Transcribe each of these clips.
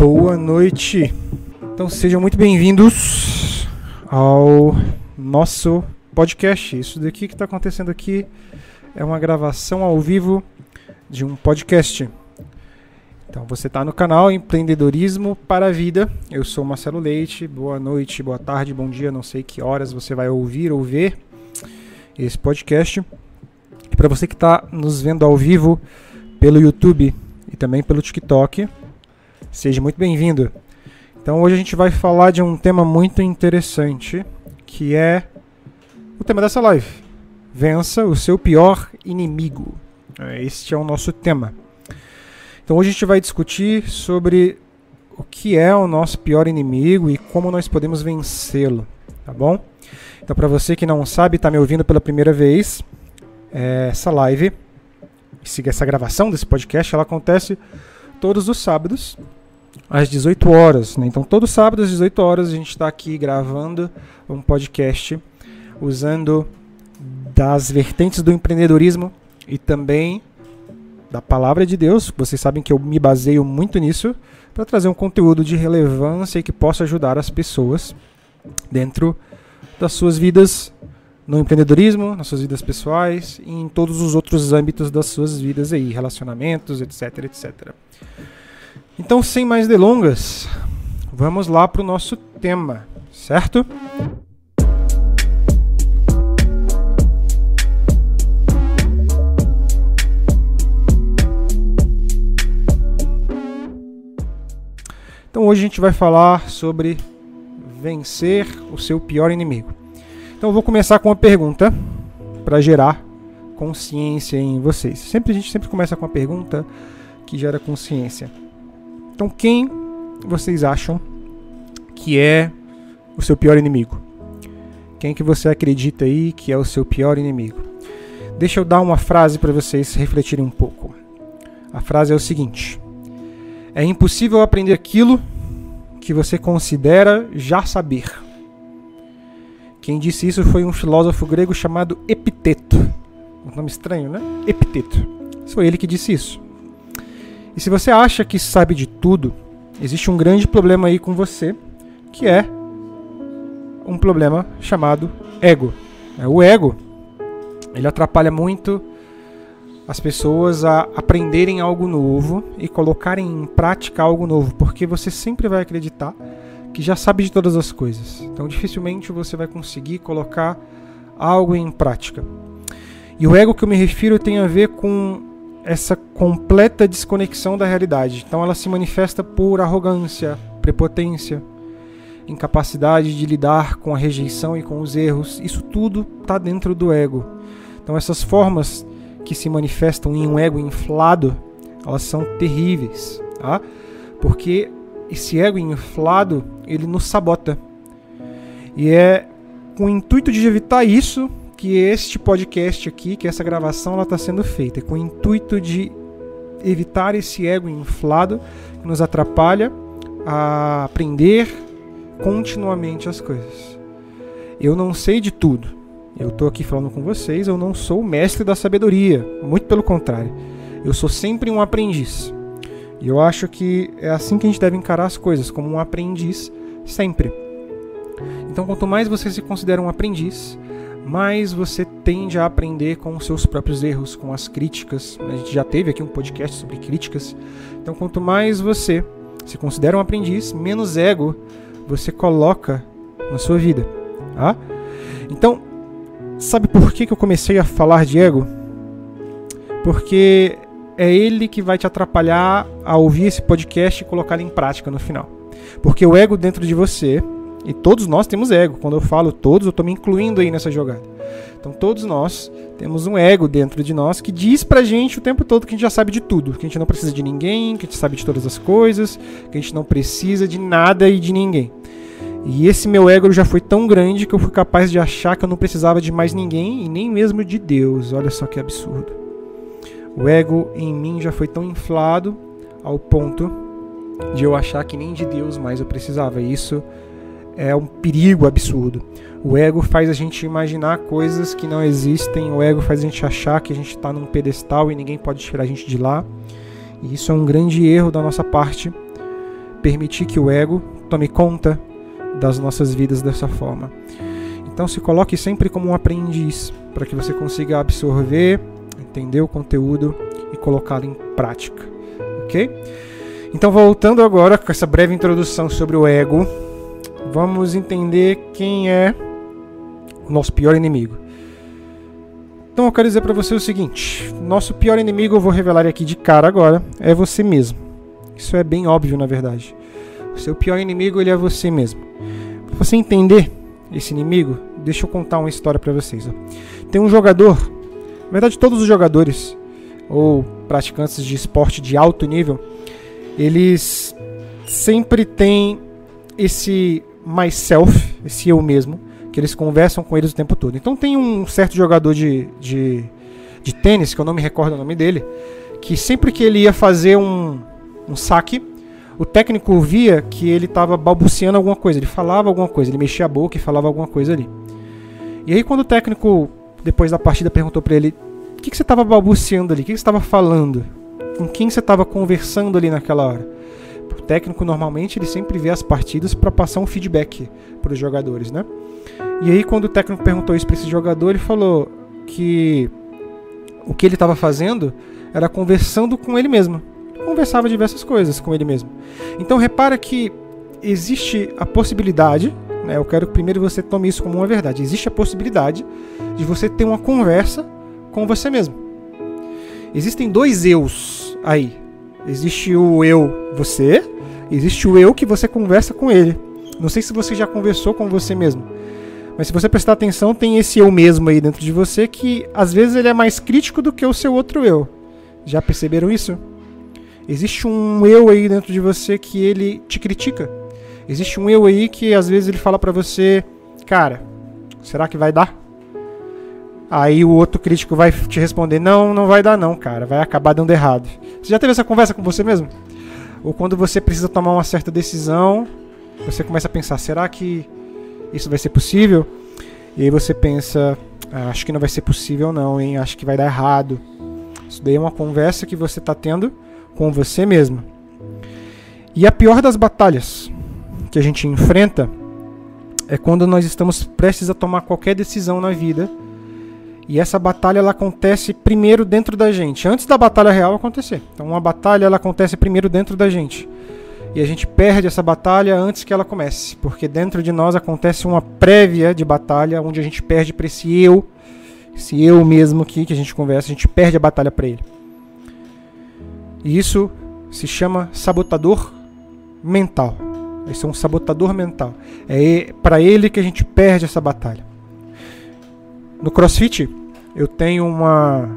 Boa noite. Então sejam muito bem-vindos ao nosso podcast. Isso daqui que está acontecendo aqui é uma gravação ao vivo de um podcast. Então você está no canal Empreendedorismo para a Vida. Eu sou Marcelo Leite. Boa noite, boa tarde, bom dia. Não sei que horas você vai ouvir ou ver esse podcast. Para você que está nos vendo ao vivo pelo YouTube e também pelo TikTok, Seja muito bem-vindo. Então hoje a gente vai falar de um tema muito interessante, que é o tema dessa live. Vença o seu pior inimigo. Este é o nosso tema. Então hoje a gente vai discutir sobre o que é o nosso pior inimigo e como nós podemos vencê-lo, tá bom? Então para você que não sabe, está me ouvindo pela primeira vez, é, essa live, essa gravação desse podcast, ela acontece todos os sábados às 18 horas. Né? Então, todo sábado às 18 horas a gente está aqui gravando um podcast usando das vertentes do empreendedorismo e também da palavra de Deus. Vocês sabem que eu me baseio muito nisso para trazer um conteúdo de relevância e que possa ajudar as pessoas dentro das suas vidas no empreendedorismo, nas suas vidas pessoais e em todos os outros âmbitos das suas vidas aí, relacionamentos, etc, etc. Então, sem mais delongas, vamos lá para o nosso tema, certo? Então, hoje a gente vai falar sobre vencer o seu pior inimigo. Então, eu vou começar com uma pergunta para gerar consciência em vocês. Sempre a gente sempre começa com uma pergunta que gera consciência. Então, quem vocês acham que é o seu pior inimigo? Quem que você acredita aí que é o seu pior inimigo? Deixa eu dar uma frase para vocês refletirem um pouco. A frase é o seguinte: É impossível aprender aquilo que você considera já saber. Quem disse isso foi um filósofo grego chamado Epiteto. Um nome estranho, né? Epiteto. Foi ele que disse isso. E se você acha que sabe de tudo, existe um grande problema aí com você, que é um problema chamado ego. É, o ego, ele atrapalha muito as pessoas a aprenderem algo novo e colocarem em prática algo novo, porque você sempre vai acreditar que já sabe de todas as coisas. Então, dificilmente você vai conseguir colocar algo em prática. E o ego que eu me refiro tem a ver com essa completa desconexão da realidade. Então ela se manifesta por arrogância, prepotência, incapacidade de lidar com a rejeição e com os erros. Isso tudo está dentro do ego. Então essas formas que se manifestam em um ego inflado, elas são terríveis, tá? Porque esse ego inflado, ele nos sabota. E é com o intuito de evitar isso que este podcast aqui, que essa gravação ela está sendo feita com o intuito de evitar esse ego inflado que nos atrapalha a aprender continuamente as coisas. Eu não sei de tudo. Eu estou aqui falando com vocês, eu não sou o mestre da sabedoria, muito pelo contrário. Eu sou sempre um aprendiz. E eu acho que é assim que a gente deve encarar as coisas, como um aprendiz sempre. Então, quanto mais você se considera um aprendiz, mais você tende a aprender com os seus próprios erros, com as críticas. A gente já teve aqui um podcast sobre críticas. Então, quanto mais você se considera um aprendiz, menos ego você coloca na sua vida. Tá? Então, sabe por que, que eu comecei a falar de ego? Porque é ele que vai te atrapalhar a ouvir esse podcast e colocar ele em prática no final. Porque o ego dentro de você e todos nós temos ego. Quando eu falo todos, eu estou me incluindo aí nessa jogada. Então todos nós temos um ego dentro de nós que diz pra gente o tempo todo que a gente já sabe de tudo, que a gente não precisa de ninguém, que a gente sabe de todas as coisas, que a gente não precisa de nada e de ninguém. E esse meu ego já foi tão grande que eu fui capaz de achar que eu não precisava de mais ninguém e nem mesmo de Deus. Olha só que absurdo. O ego em mim já foi tão inflado ao ponto de eu achar que nem de Deus mais eu precisava. Isso é um perigo absurdo. O ego faz a gente imaginar coisas que não existem, o ego faz a gente achar que a gente está num pedestal e ninguém pode tirar a gente de lá. E isso é um grande erro da nossa parte, permitir que o ego tome conta das nossas vidas dessa forma. Então se coloque sempre como um aprendiz, para que você consiga absorver, entender o conteúdo e colocá-lo em prática. Ok? Então, voltando agora com essa breve introdução sobre o ego, vamos entender quem é o nosso pior inimigo. Então, eu quero dizer para você o seguinte: nosso pior inimigo, eu vou revelar aqui de cara agora, é você mesmo. Isso é bem óbvio, na verdade. O seu pior inimigo ele é você mesmo. Para você entender esse inimigo, deixa eu contar uma história para vocês. Ó. Tem um jogador, na verdade todos os jogadores ou praticantes de esporte de alto nível, eles sempre têm esse myself, esse eu mesmo, que eles conversam com eles o tempo todo. Então tem um certo jogador de, de, de tênis, que eu não me recordo o nome dele, que sempre que ele ia fazer um, um saque, o técnico via que ele estava balbuciando alguma coisa, ele falava alguma coisa, ele mexia a boca e falava alguma coisa ali. E aí quando o técnico, depois da partida, perguntou para ele, o que, que você estava balbuciando ali, o que, que você estava falando, com quem você estava conversando ali naquela hora? O técnico normalmente ele sempre vê as partidas para passar um feedback para os jogadores, né? E aí quando o técnico perguntou isso para esse jogador, ele falou que o que ele estava fazendo era conversando com ele mesmo conversava diversas coisas com ele mesmo. Então repara que existe a possibilidade, né, eu quero que primeiro você tome isso como uma verdade, existe a possibilidade de você ter uma conversa com você mesmo. Existem dois eus aí. Existe o eu você, existe o eu que você conversa com ele. Não sei se você já conversou com você mesmo. Mas se você prestar atenção, tem esse eu mesmo aí dentro de você que às vezes ele é mais crítico do que o seu outro eu. Já perceberam isso? Existe um eu aí dentro de você que ele te critica. Existe um eu aí que às vezes ele fala para você, cara, será que vai dar? Aí o outro crítico vai te responder, não, não vai dar não, cara, vai acabar dando errado. Você já teve essa conversa com você mesmo? Ou quando você precisa tomar uma certa decisão, você começa a pensar, será que isso vai ser possível? E aí você pensa, ah, acho que não vai ser possível não, hein? Acho que vai dar errado. Isso daí é uma conversa que você está tendo com você mesmo. E a pior das batalhas que a gente enfrenta é quando nós estamos prestes a tomar qualquer decisão na vida. E essa batalha ela acontece primeiro dentro da gente, antes da batalha real acontecer. Então uma batalha ela acontece primeiro dentro da gente. E a gente perde essa batalha antes que ela comece, porque dentro de nós acontece uma prévia de batalha onde a gente perde para esse eu, esse eu mesmo aqui que a gente conversa, a gente perde a batalha para ele. E isso se chama sabotador mental. Esse é um sabotador mental. É para ele que a gente perde essa batalha. No CrossFit, eu tenho uma.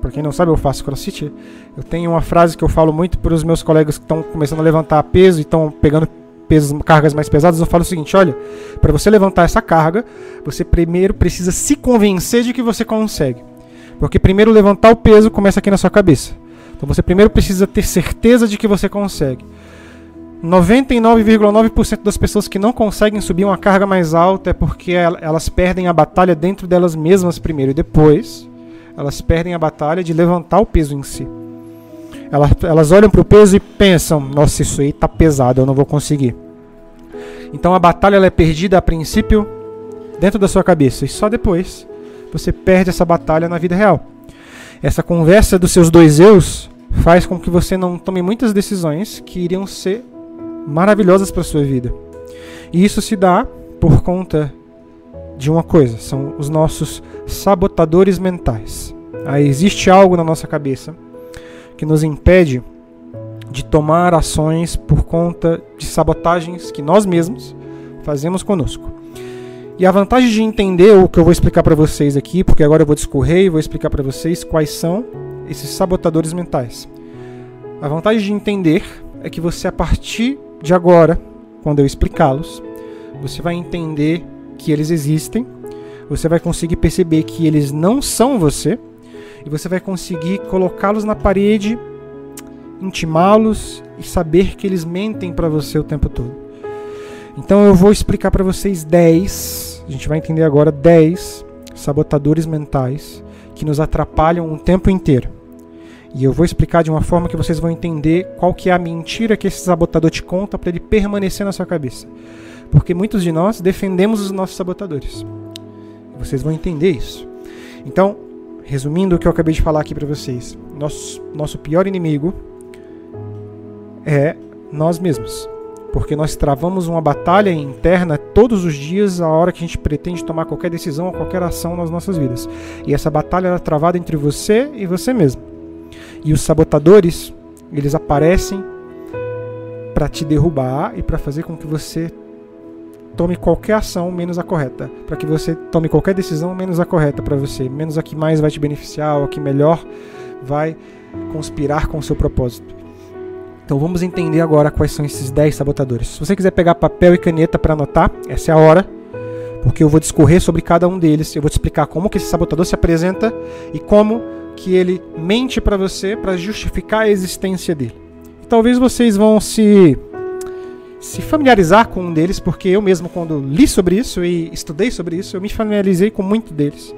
Para quem não sabe, eu faço CrossFit. Eu tenho uma frase que eu falo muito para os meus colegas que estão começando a levantar peso e estão pegando pesos, cargas mais pesadas. Eu falo o seguinte: olha, para você levantar essa carga, você primeiro precisa se convencer de que você consegue. Porque primeiro levantar o peso começa aqui na sua cabeça. Então você primeiro precisa ter certeza de que você consegue. 99,9% das pessoas que não conseguem subir uma carga mais alta é porque elas perdem a batalha dentro delas mesmas primeiro e depois elas perdem a batalha de levantar o peso em si. Elas, elas olham para o peso e pensam: nossa, isso aí tá pesado, eu não vou conseguir. Então a batalha é perdida a princípio dentro da sua cabeça e só depois você perde essa batalha na vida real. Essa conversa dos seus dois eus faz com que você não tome muitas decisões que iriam ser maravilhosas para sua vida. E isso se dá por conta de uma coisa, são os nossos sabotadores mentais. Aí existe algo na nossa cabeça que nos impede de tomar ações por conta de sabotagens que nós mesmos fazemos conosco. E a vantagem de entender o que eu vou explicar para vocês aqui, porque agora eu vou discorrer e vou explicar para vocês quais são esses sabotadores mentais. A vantagem de entender é que você, a partir de agora, quando eu explicá-los, você vai entender que eles existem, você vai conseguir perceber que eles não são você, e você vai conseguir colocá-los na parede, intimá-los e saber que eles mentem para você o tempo todo. Então eu vou explicar para vocês 10, a gente vai entender agora 10 sabotadores mentais que nos atrapalham o tempo inteiro. E eu vou explicar de uma forma que vocês vão entender qual que é a mentira que esse sabotador te conta para ele permanecer na sua cabeça. Porque muitos de nós defendemos os nossos sabotadores. Vocês vão entender isso. Então, resumindo o que eu acabei de falar aqui para vocês, nosso, nosso pior inimigo é nós mesmos. Porque nós travamos uma batalha interna todos os dias, a hora que a gente pretende tomar qualquer decisão ou qualquer ação nas nossas vidas. E essa batalha é travada entre você e você mesmo. E os sabotadores, eles aparecem para te derrubar e para fazer com que você tome qualquer ação menos a correta, para que você tome qualquer decisão menos a correta para você, menos a que mais vai te beneficiar ou a que melhor vai conspirar com o seu propósito. Então vamos entender agora quais são esses 10 sabotadores. Se você quiser pegar papel e caneta para anotar, essa é a hora, porque eu vou discorrer sobre cada um deles, eu vou te explicar como que esse sabotador se apresenta e como que ele mente para você para justificar a existência dele. E talvez vocês vão se se familiarizar com um deles, porque eu mesmo quando li sobre isso e estudei sobre isso, eu me familiarizei com muito deles.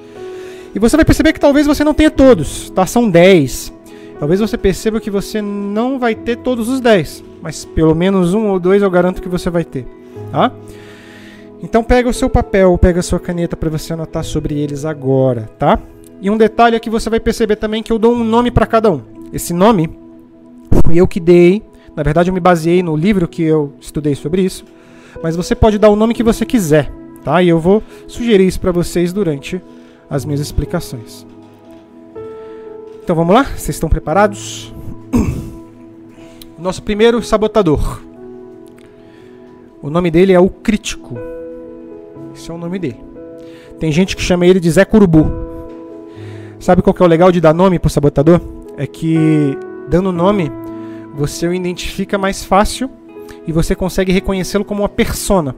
E você vai perceber que talvez você não tenha todos, tá? São 10. Talvez você perceba que você não vai ter todos os 10, mas pelo menos um ou dois eu garanto que você vai ter, tá? Então pega o seu papel, pega a sua caneta para você anotar sobre eles agora, tá? E um detalhe é que você vai perceber também que eu dou um nome para cada um. Esse nome fui eu que dei. Na verdade, eu me baseei no livro que eu estudei sobre isso. Mas você pode dar o nome que você quiser, tá? E eu vou sugerir isso para vocês durante as minhas explicações. Então vamos lá? Vocês estão preparados? Nosso primeiro sabotador. O nome dele é o Crítico. Esse é o nome dele. Tem gente que chama ele de Zé Curubu. Sabe qual que é o legal de dar nome pro sabotador? É que dando nome, você o identifica mais fácil e você consegue reconhecê-lo como uma persona.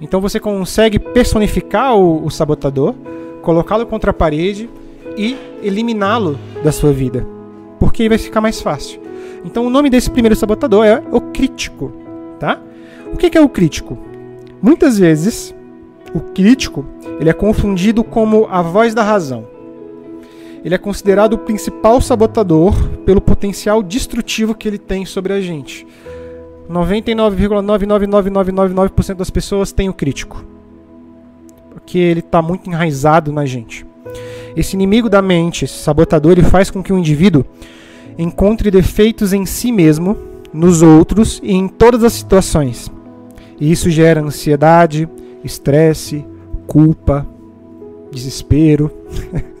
Então você consegue personificar o, o sabotador, colocá-lo contra a parede e eliminá-lo da sua vida. Porque aí vai ficar mais fácil. Então o nome desse primeiro sabotador é o crítico, tá? O que é o crítico? Muitas vezes o crítico ele é confundido como a voz da razão ele é considerado o principal sabotador pelo potencial destrutivo que ele tem sobre a gente. 99,99999% das pessoas têm o crítico. Porque ele está muito enraizado na gente. Esse inimigo da mente, esse sabotador, ele faz com que o indivíduo encontre defeitos em si mesmo, nos outros e em todas as situações. E isso gera ansiedade, estresse, culpa, desespero.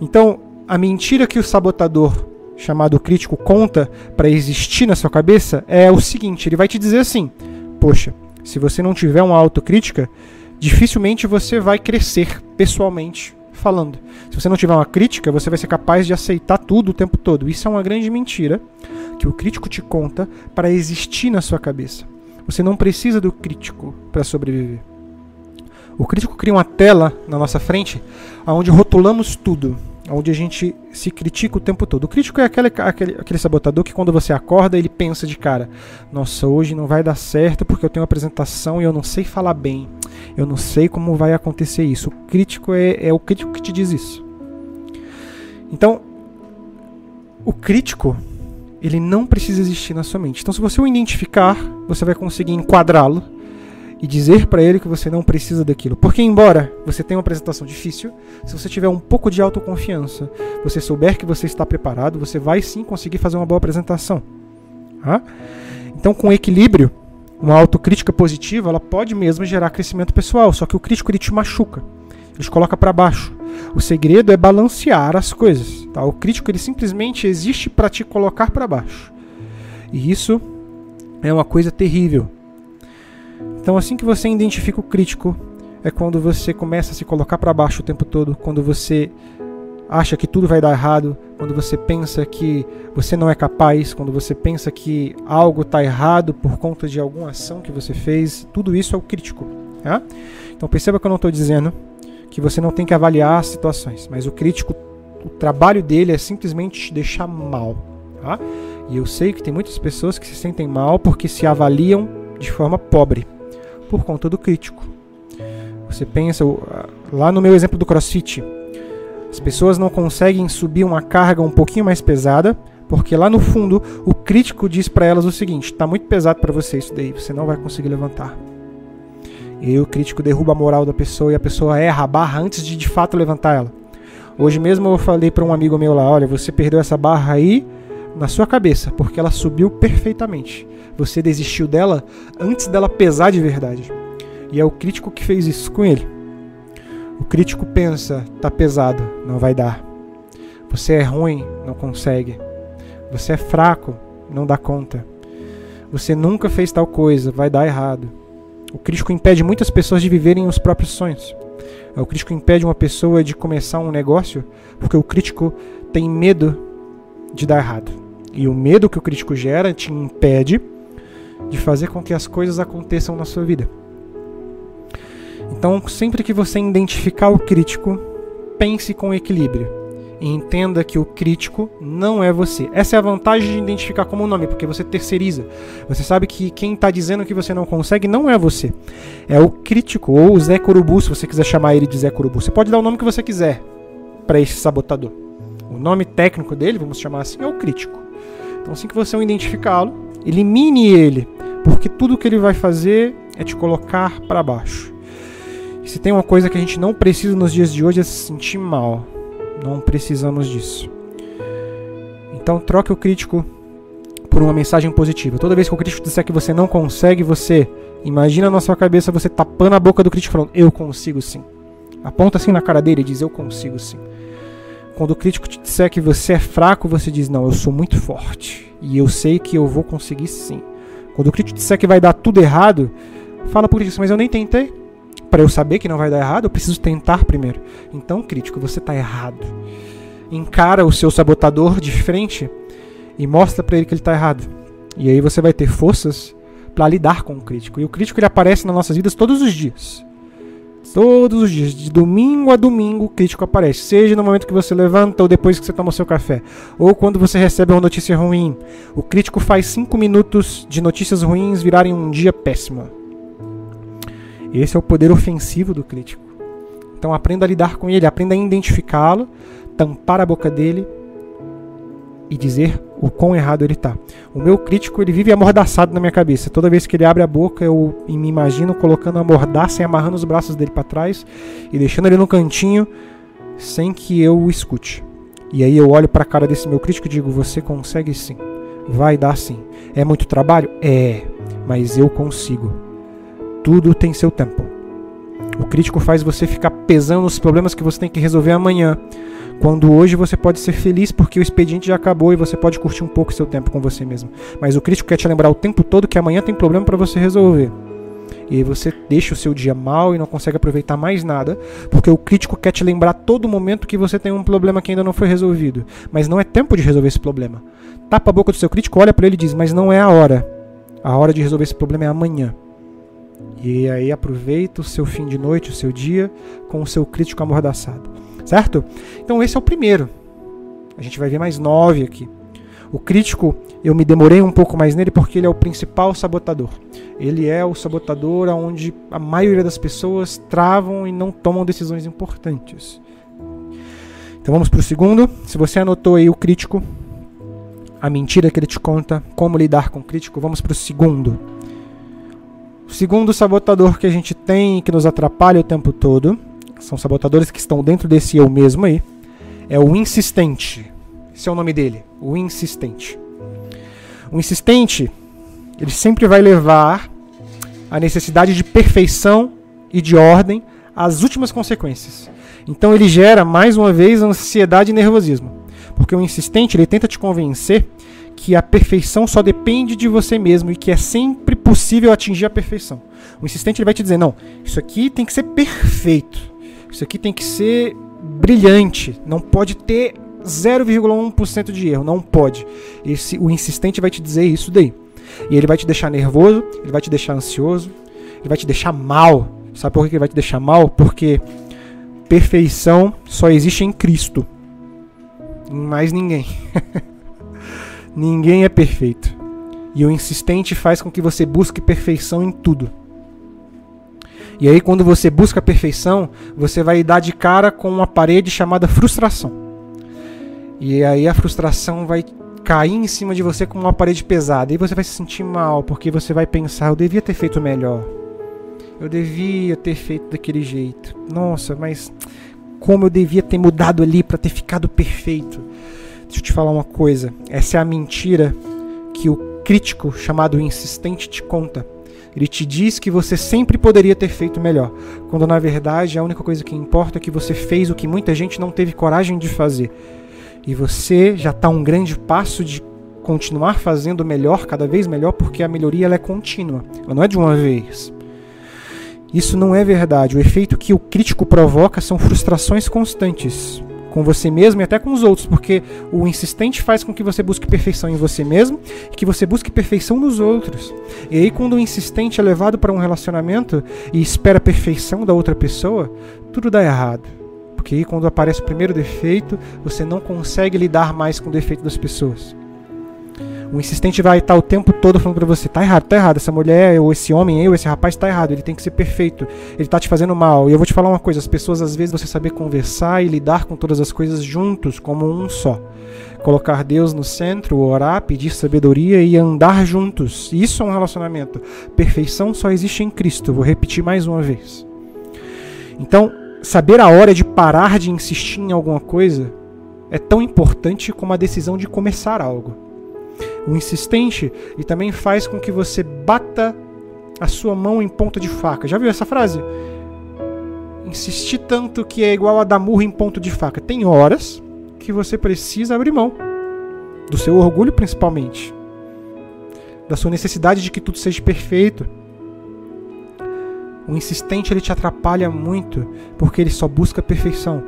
Então, a mentira que o sabotador chamado crítico conta para existir na sua cabeça é o seguinte: ele vai te dizer assim, poxa, se você não tiver uma autocrítica, dificilmente você vai crescer pessoalmente falando. Se você não tiver uma crítica, você vai ser capaz de aceitar tudo o tempo todo. Isso é uma grande mentira que o crítico te conta para existir na sua cabeça. Você não precisa do crítico para sobreviver. O crítico cria uma tela na nossa frente onde rotulamos tudo onde a gente se critica o tempo todo. O crítico é aquele, aquele, aquele sabotador que quando você acorda, ele pensa de cara, nossa, hoje não vai dar certo porque eu tenho uma apresentação e eu não sei falar bem. Eu não sei como vai acontecer isso. O crítico é, é o crítico que te diz isso. Então, o crítico, ele não precisa existir na sua mente. Então, se você o identificar, você vai conseguir enquadrá-lo e dizer para ele que você não precisa daquilo. Porque, embora você tenha uma apresentação difícil, se você tiver um pouco de autoconfiança, você souber que você está preparado, você vai sim conseguir fazer uma boa apresentação. Tá? Então, com equilíbrio, uma autocrítica positiva, ela pode mesmo gerar crescimento pessoal, só que o crítico ele te machuca, ele te coloca para baixo. O segredo é balancear as coisas. Tá? O crítico ele simplesmente existe para te colocar para baixo. E isso é uma coisa terrível. Então, assim que você identifica o crítico, é quando você começa a se colocar para baixo o tempo todo, quando você acha que tudo vai dar errado, quando você pensa que você não é capaz, quando você pensa que algo está errado por conta de alguma ação que você fez, tudo isso é o crítico. Tá? Então perceba que eu não estou dizendo que você não tem que avaliar as situações, mas o crítico, o trabalho dele é simplesmente te deixar mal. Tá? E eu sei que tem muitas pessoas que se sentem mal porque se avaliam de forma pobre por conta do crítico. Você pensa, lá no meu exemplo do crossfit, As pessoas não conseguem subir uma carga um pouquinho mais pesada, porque lá no fundo o crítico diz para elas o seguinte: está muito pesado para você isso daí, você não vai conseguir levantar. E o crítico derruba a moral da pessoa e a pessoa erra a barra antes de de fato levantar ela. Hoje mesmo eu falei para um amigo meu lá: olha, você perdeu essa barra aí na sua cabeça, porque ela subiu perfeitamente. Você desistiu dela antes dela pesar de verdade. E é o crítico que fez isso com ele. O crítico pensa: tá pesado, não vai dar. Você é ruim, não consegue. Você é fraco, não dá conta. Você nunca fez tal coisa, vai dar errado. O crítico impede muitas pessoas de viverem os próprios sonhos. O crítico impede uma pessoa de começar um negócio porque o crítico tem medo de dar errado. E o medo que o crítico gera te impede de fazer com que as coisas aconteçam na sua vida. Então, sempre que você identificar o crítico, pense com equilíbrio e entenda que o crítico não é você. Essa é a vantagem de identificar como nome, porque você terceiriza. Você sabe que quem está dizendo que você não consegue não é você. É o crítico, ou o Zé Corubu, se você quiser chamar ele de Zé Corubu. Você pode dar o nome que você quiser para esse sabotador. O nome técnico dele, vamos chamar assim, é o crítico. Então, assim que você identificá-lo, elimine ele, porque tudo que ele vai fazer é te colocar para baixo. E se tem uma coisa que a gente não precisa nos dias de hoje é se sentir mal. Não precisamos disso. Então troque o crítico por uma mensagem positiva. Toda vez que o crítico disser que você não consegue, você imagina na sua cabeça você tapando a boca do crítico falando: "Eu consigo sim". Aponta assim na cara dele e diz: "Eu consigo sim". Quando o crítico te disser que você é fraco, você diz: "Não, eu sou muito forte e eu sei que eu vou conseguir sim". Quando o crítico disser que vai dar tudo errado, fala por isso, mas eu nem tentei para eu saber que não vai dar errado, eu preciso tentar primeiro. Então, crítico, você está errado. Encara o seu sabotador de frente e mostra para ele que ele está errado. E aí você vai ter forças para lidar com o crítico. E o crítico ele aparece nas nossas vidas todos os dias. Todos os dias, de domingo a domingo, o crítico aparece. Seja no momento que você levanta ou depois que você toma o seu café. Ou quando você recebe uma notícia ruim. O crítico faz cinco minutos de notícias ruins virarem um dia péssimo. Esse é o poder ofensivo do crítico. Então aprenda a lidar com ele, aprenda a identificá-lo, tampar a boca dele e dizer o quão errado ele está. O meu crítico ele vive amordaçado na minha cabeça. Toda vez que ele abre a boca, eu me imagino colocando a mordaça e amarrando os braços dele para trás e deixando ele no cantinho sem que eu o escute. E aí eu olho para a cara desse meu crítico e digo: Você consegue sim. Vai dar sim. É muito trabalho? É. Mas eu consigo. Tudo tem seu tempo. O crítico faz você ficar pesando os problemas que você tem que resolver amanhã, quando hoje você pode ser feliz porque o expediente já acabou e você pode curtir um pouco seu tempo com você mesmo. Mas o crítico quer te lembrar o tempo todo que amanhã tem problema para você resolver. E aí você deixa o seu dia mal e não consegue aproveitar mais nada, porque o crítico quer te lembrar todo momento que você tem um problema que ainda não foi resolvido. Mas não é tempo de resolver esse problema. Tapa a boca do seu crítico, olha para ele e diz: Mas não é a hora. A hora de resolver esse problema é amanhã. E aí aproveita o seu fim de noite, o seu dia, com o seu crítico amordaçado. Certo? Então esse é o primeiro. A gente vai ver mais nove aqui. O crítico, eu me demorei um pouco mais nele porque ele é o principal sabotador. Ele é o sabotador onde a maioria das pessoas travam e não tomam decisões importantes. Então vamos para o segundo. Se você anotou aí o crítico, a mentira que ele te conta, como lidar com o crítico, vamos para o segundo. O segundo sabotador que a gente tem que nos atrapalha o tempo todo, são sabotadores que estão dentro desse eu mesmo aí, é o insistente. Esse é o nome dele, o insistente. O insistente, ele sempre vai levar a necessidade de perfeição e de ordem às últimas consequências. Então ele gera mais uma vez ansiedade e nervosismo. Porque o insistente, ele tenta te convencer que a perfeição só depende de você mesmo e que é sempre possível atingir a perfeição. O insistente ele vai te dizer: não, isso aqui tem que ser perfeito, isso aqui tem que ser brilhante, não pode ter 0,1% de erro, não pode. Esse, o insistente vai te dizer isso daí. E ele vai te deixar nervoso, ele vai te deixar ansioso, ele vai te deixar mal. Sabe por que ele vai te deixar mal? Porque perfeição só existe em Cristo. Em mais ninguém. Ninguém é perfeito. E o insistente faz com que você busque perfeição em tudo. E aí, quando você busca a perfeição, você vai dar de cara com uma parede chamada frustração. E aí a frustração vai cair em cima de você como uma parede pesada. E você vai se sentir mal, porque você vai pensar: eu devia ter feito melhor. Eu devia ter feito daquele jeito. Nossa, mas como eu devia ter mudado ali para ter ficado perfeito. Deixa eu te falar uma coisa. Essa é a mentira que o crítico chamado insistente te conta. Ele te diz que você sempre poderia ter feito melhor, quando na verdade a única coisa que importa é que você fez o que muita gente não teve coragem de fazer. E você já está um grande passo de continuar fazendo melhor, cada vez melhor, porque a melhoria ela é contínua, ela não é de uma vez. Isso não é verdade. O efeito que o crítico provoca são frustrações constantes com você mesmo e até com os outros, porque o insistente faz com que você busque perfeição em você mesmo e que você busque perfeição nos outros. E aí, quando o insistente é levado para um relacionamento e espera a perfeição da outra pessoa, tudo dá errado. Porque aí, quando aparece o primeiro defeito, você não consegue lidar mais com o defeito das pessoas. O insistente vai estar o tempo todo falando para você: tá errado, tá errado. Essa mulher, ou esse homem, eu, esse rapaz tá errado. Ele tem que ser perfeito. Ele tá te fazendo mal. E eu vou te falar uma coisa: as pessoas, às vezes, você saber conversar e lidar com todas as coisas juntos, como um só. Colocar Deus no centro, orar, pedir sabedoria e andar juntos. Isso é um relacionamento. Perfeição só existe em Cristo. Vou repetir mais uma vez. Então, saber a hora de parar de insistir em alguma coisa é tão importante como a decisão de começar algo o insistente e também faz com que você bata a sua mão em ponta de faca. Já viu essa frase? Insistir tanto que é igual a dar murro em ponto de faca. Tem horas que você precisa abrir mão do seu orgulho, principalmente, da sua necessidade de que tudo seja perfeito. O insistente ele te atrapalha muito porque ele só busca perfeição.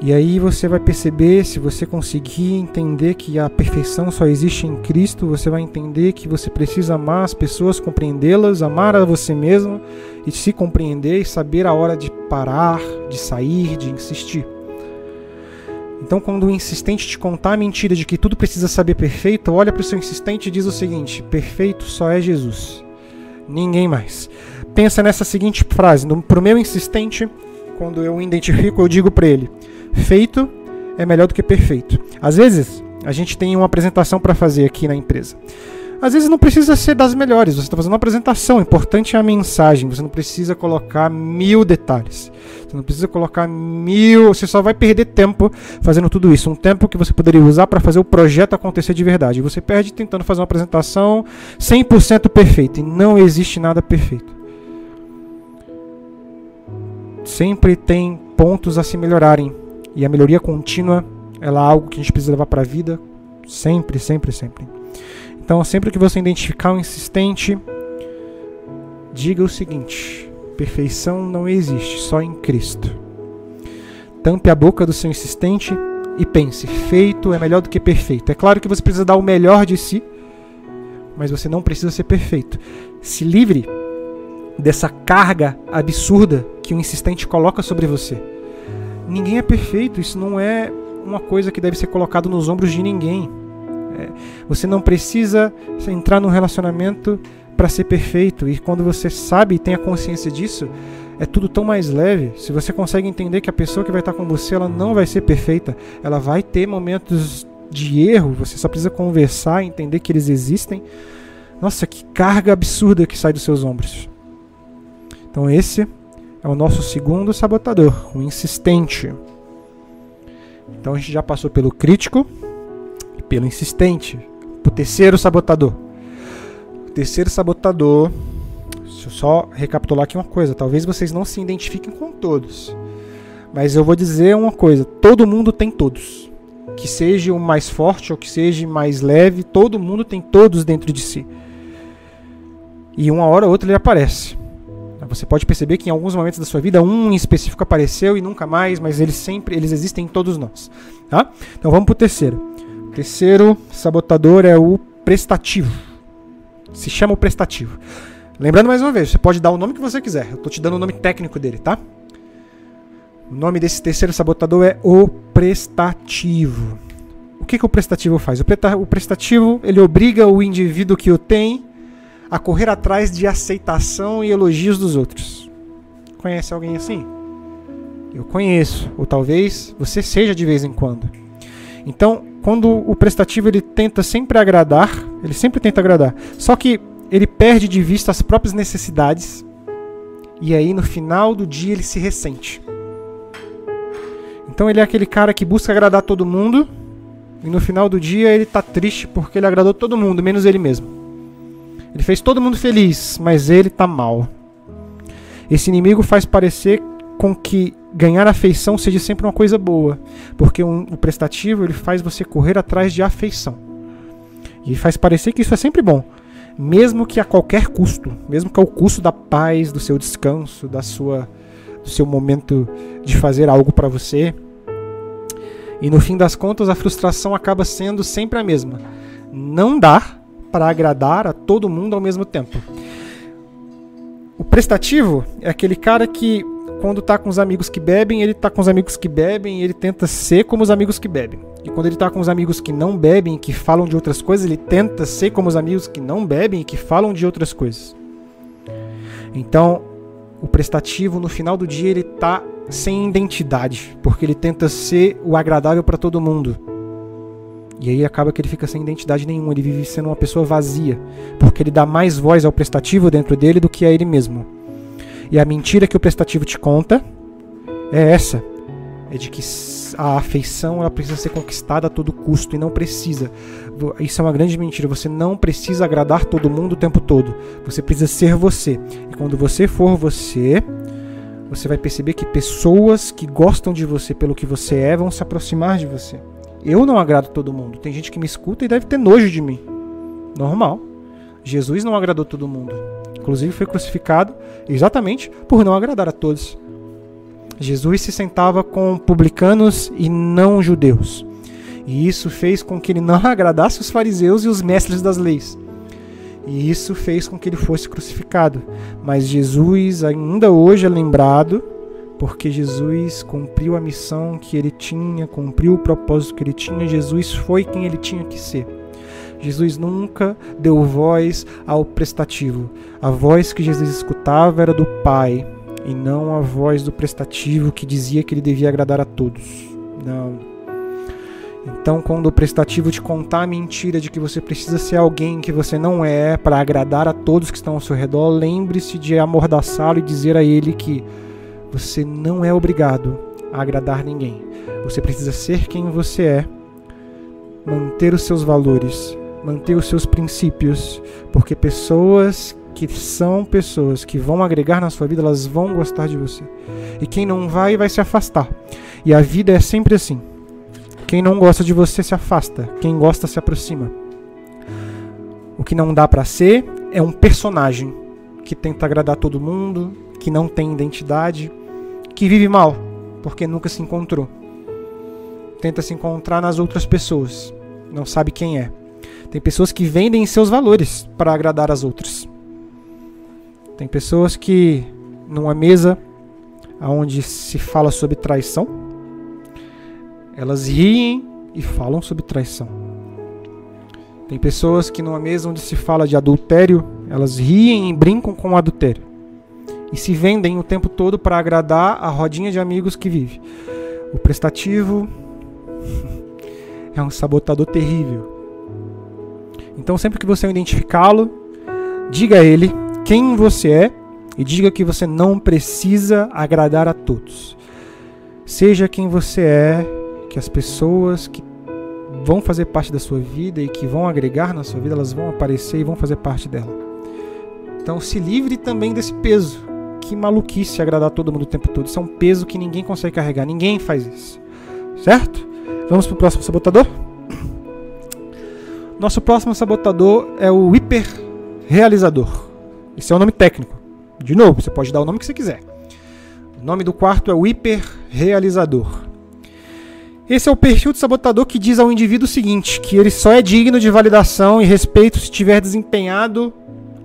E aí você vai perceber, se você conseguir entender que a perfeição só existe em Cristo, você vai entender que você precisa amar as pessoas, compreendê-las, amar a você mesmo e se compreender e saber a hora de parar, de sair, de insistir. Então, quando o insistente te contar a mentira de que tudo precisa saber perfeito, olha para o seu insistente e diz o seguinte: perfeito só é Jesus, ninguém mais. Pensa nessa seguinte frase: para o meu insistente, quando eu identifico, eu digo para ele feito é melhor do que perfeito. Às vezes, a gente tem uma apresentação para fazer aqui na empresa. Às vezes não precisa ser das melhores, você está fazendo uma apresentação, o importante é a mensagem, você não precisa colocar mil detalhes. Você não precisa colocar mil. Você só vai perder tempo fazendo tudo isso. Um tempo que você poderia usar para fazer o projeto acontecer de verdade. Você perde tentando fazer uma apresentação 100% perfeita. E não existe nada perfeito. Sempre tem pontos a se melhorarem. E a melhoria contínua, ela é algo que a gente precisa levar para a vida sempre, sempre, sempre. Então, sempre que você identificar um insistente, diga o seguinte: perfeição não existe, só em Cristo. Tampe a boca do seu insistente e pense: feito é melhor do que perfeito. É claro que você precisa dar o melhor de si, mas você não precisa ser perfeito. Se livre dessa carga absurda que o insistente coloca sobre você ninguém é perfeito, isso não é uma coisa que deve ser colocado nos ombros de ninguém. É, você não precisa entrar num relacionamento para ser perfeito, e quando você sabe e tem a consciência disso, é tudo tão mais leve. Se você consegue entender que a pessoa que vai estar com você, ela não vai ser perfeita, ela vai ter momentos de erro, você só precisa conversar, entender que eles existem. Nossa, que carga absurda que sai dos seus ombros. Então esse é o nosso segundo sabotador, o insistente. Então a gente já passou pelo crítico e pelo insistente. O terceiro sabotador. O terceiro sabotador. Deixa eu só recapitular aqui uma coisa. Talvez vocês não se identifiquem com todos. Mas eu vou dizer uma coisa: todo mundo tem todos. Que seja o mais forte ou que seja mais leve, todo mundo tem todos dentro de si. E uma hora ou outra ele aparece. Você pode perceber que em alguns momentos da sua vida um em específico apareceu e nunca mais, mas eles sempre eles existem em todos nós. Tá? Então vamos para o terceiro. O terceiro sabotador é o prestativo. Se chama o prestativo. Lembrando mais uma vez, você pode dar o nome que você quiser. Eu estou te dando o nome técnico dele, tá? O nome desse terceiro sabotador é o prestativo. O que, que o prestativo faz? O prestativo ele obriga o indivíduo que o tem a correr atrás de aceitação e elogios dos outros. conhece alguém assim? Eu conheço, ou talvez você seja de vez em quando. Então, quando o prestativo ele tenta sempre agradar, ele sempre tenta agradar, só que ele perde de vista as próprias necessidades e aí no final do dia ele se ressente. Então ele é aquele cara que busca agradar todo mundo e no final do dia ele tá triste porque ele agradou todo mundo, menos ele mesmo. Ele fez todo mundo feliz, mas ele tá mal. Esse inimigo faz parecer com que ganhar afeição seja sempre uma coisa boa, porque um, o prestativo ele faz você correr atrás de afeição. E faz parecer que isso é sempre bom, mesmo que a qualquer custo, mesmo que ao custo da paz, do seu descanso, da sua do seu momento de fazer algo para você. E no fim das contas, a frustração acaba sendo sempre a mesma. Não dá para agradar a todo mundo ao mesmo tempo. O prestativo é aquele cara que quando tá com os amigos que bebem, ele tá com os amigos que bebem, e ele tenta ser como os amigos que bebem. E quando ele tá com os amigos que não bebem e que falam de outras coisas, ele tenta ser como os amigos que não bebem e que falam de outras coisas. Então, o prestativo no final do dia ele tá sem identidade, porque ele tenta ser o agradável para todo mundo. E aí acaba que ele fica sem identidade nenhuma, ele vive sendo uma pessoa vazia, porque ele dá mais voz ao prestativo dentro dele do que a ele mesmo. E a mentira que o prestativo te conta é essa: é de que a afeição ela precisa ser conquistada a todo custo e não precisa. Isso é uma grande mentira. Você não precisa agradar todo mundo o tempo todo. Você precisa ser você. E quando você for você, você vai perceber que pessoas que gostam de você pelo que você é vão se aproximar de você. Eu não agrado todo mundo. Tem gente que me escuta e deve ter nojo de mim. Normal. Jesus não agradou todo mundo. Inclusive foi crucificado exatamente por não agradar a todos. Jesus se sentava com publicanos e não judeus. E isso fez com que ele não agradasse os fariseus e os mestres das leis. E isso fez com que ele fosse crucificado. Mas Jesus ainda hoje é lembrado porque Jesus cumpriu a missão que ele tinha, cumpriu o propósito que ele tinha. Jesus foi quem ele tinha que ser. Jesus nunca deu voz ao prestativo. A voz que Jesus escutava era do Pai e não a voz do prestativo que dizia que ele devia agradar a todos. Não. Então, quando o prestativo te contar a mentira de que você precisa ser alguém que você não é para agradar a todos que estão ao seu redor, lembre-se de amordaçá-lo e dizer a ele que você não é obrigado a agradar ninguém. Você precisa ser quem você é, manter os seus valores, manter os seus princípios, porque pessoas que são pessoas que vão agregar na sua vida, elas vão gostar de você. E quem não vai, vai se afastar. E a vida é sempre assim. Quem não gosta de você se afasta, quem gosta se aproxima. O que não dá para ser é um personagem que tenta agradar todo mundo, que não tem identidade, que vive mal porque nunca se encontrou. Tenta se encontrar nas outras pessoas, não sabe quem é. Tem pessoas que vendem seus valores para agradar as outras. Tem pessoas que numa mesa onde se fala sobre traição, elas riem e falam sobre traição. Tem pessoas que numa mesa onde se fala de adultério, elas riem e brincam com o adultério. E se vendem o tempo todo para agradar a rodinha de amigos que vive. O prestativo é um sabotador terrível. Então, sempre que você identificá-lo, diga a ele quem você é e diga que você não precisa agradar a todos. Seja quem você é, que as pessoas que vão fazer parte da sua vida e que vão agregar na sua vida, elas vão aparecer e vão fazer parte dela. Então, se livre também desse peso. Que maluquice agradar todo mundo o tempo todo. Isso é um peso que ninguém consegue carregar. Ninguém faz isso. Certo? Vamos para o próximo sabotador? Nosso próximo sabotador é o hiperrealizador. Esse é o nome técnico. De novo, você pode dar o nome que você quiser. O nome do quarto é o hiperrealizador. Esse é o perfil do sabotador que diz ao indivíduo o seguinte: que ele só é digno de validação e respeito se tiver desempenhado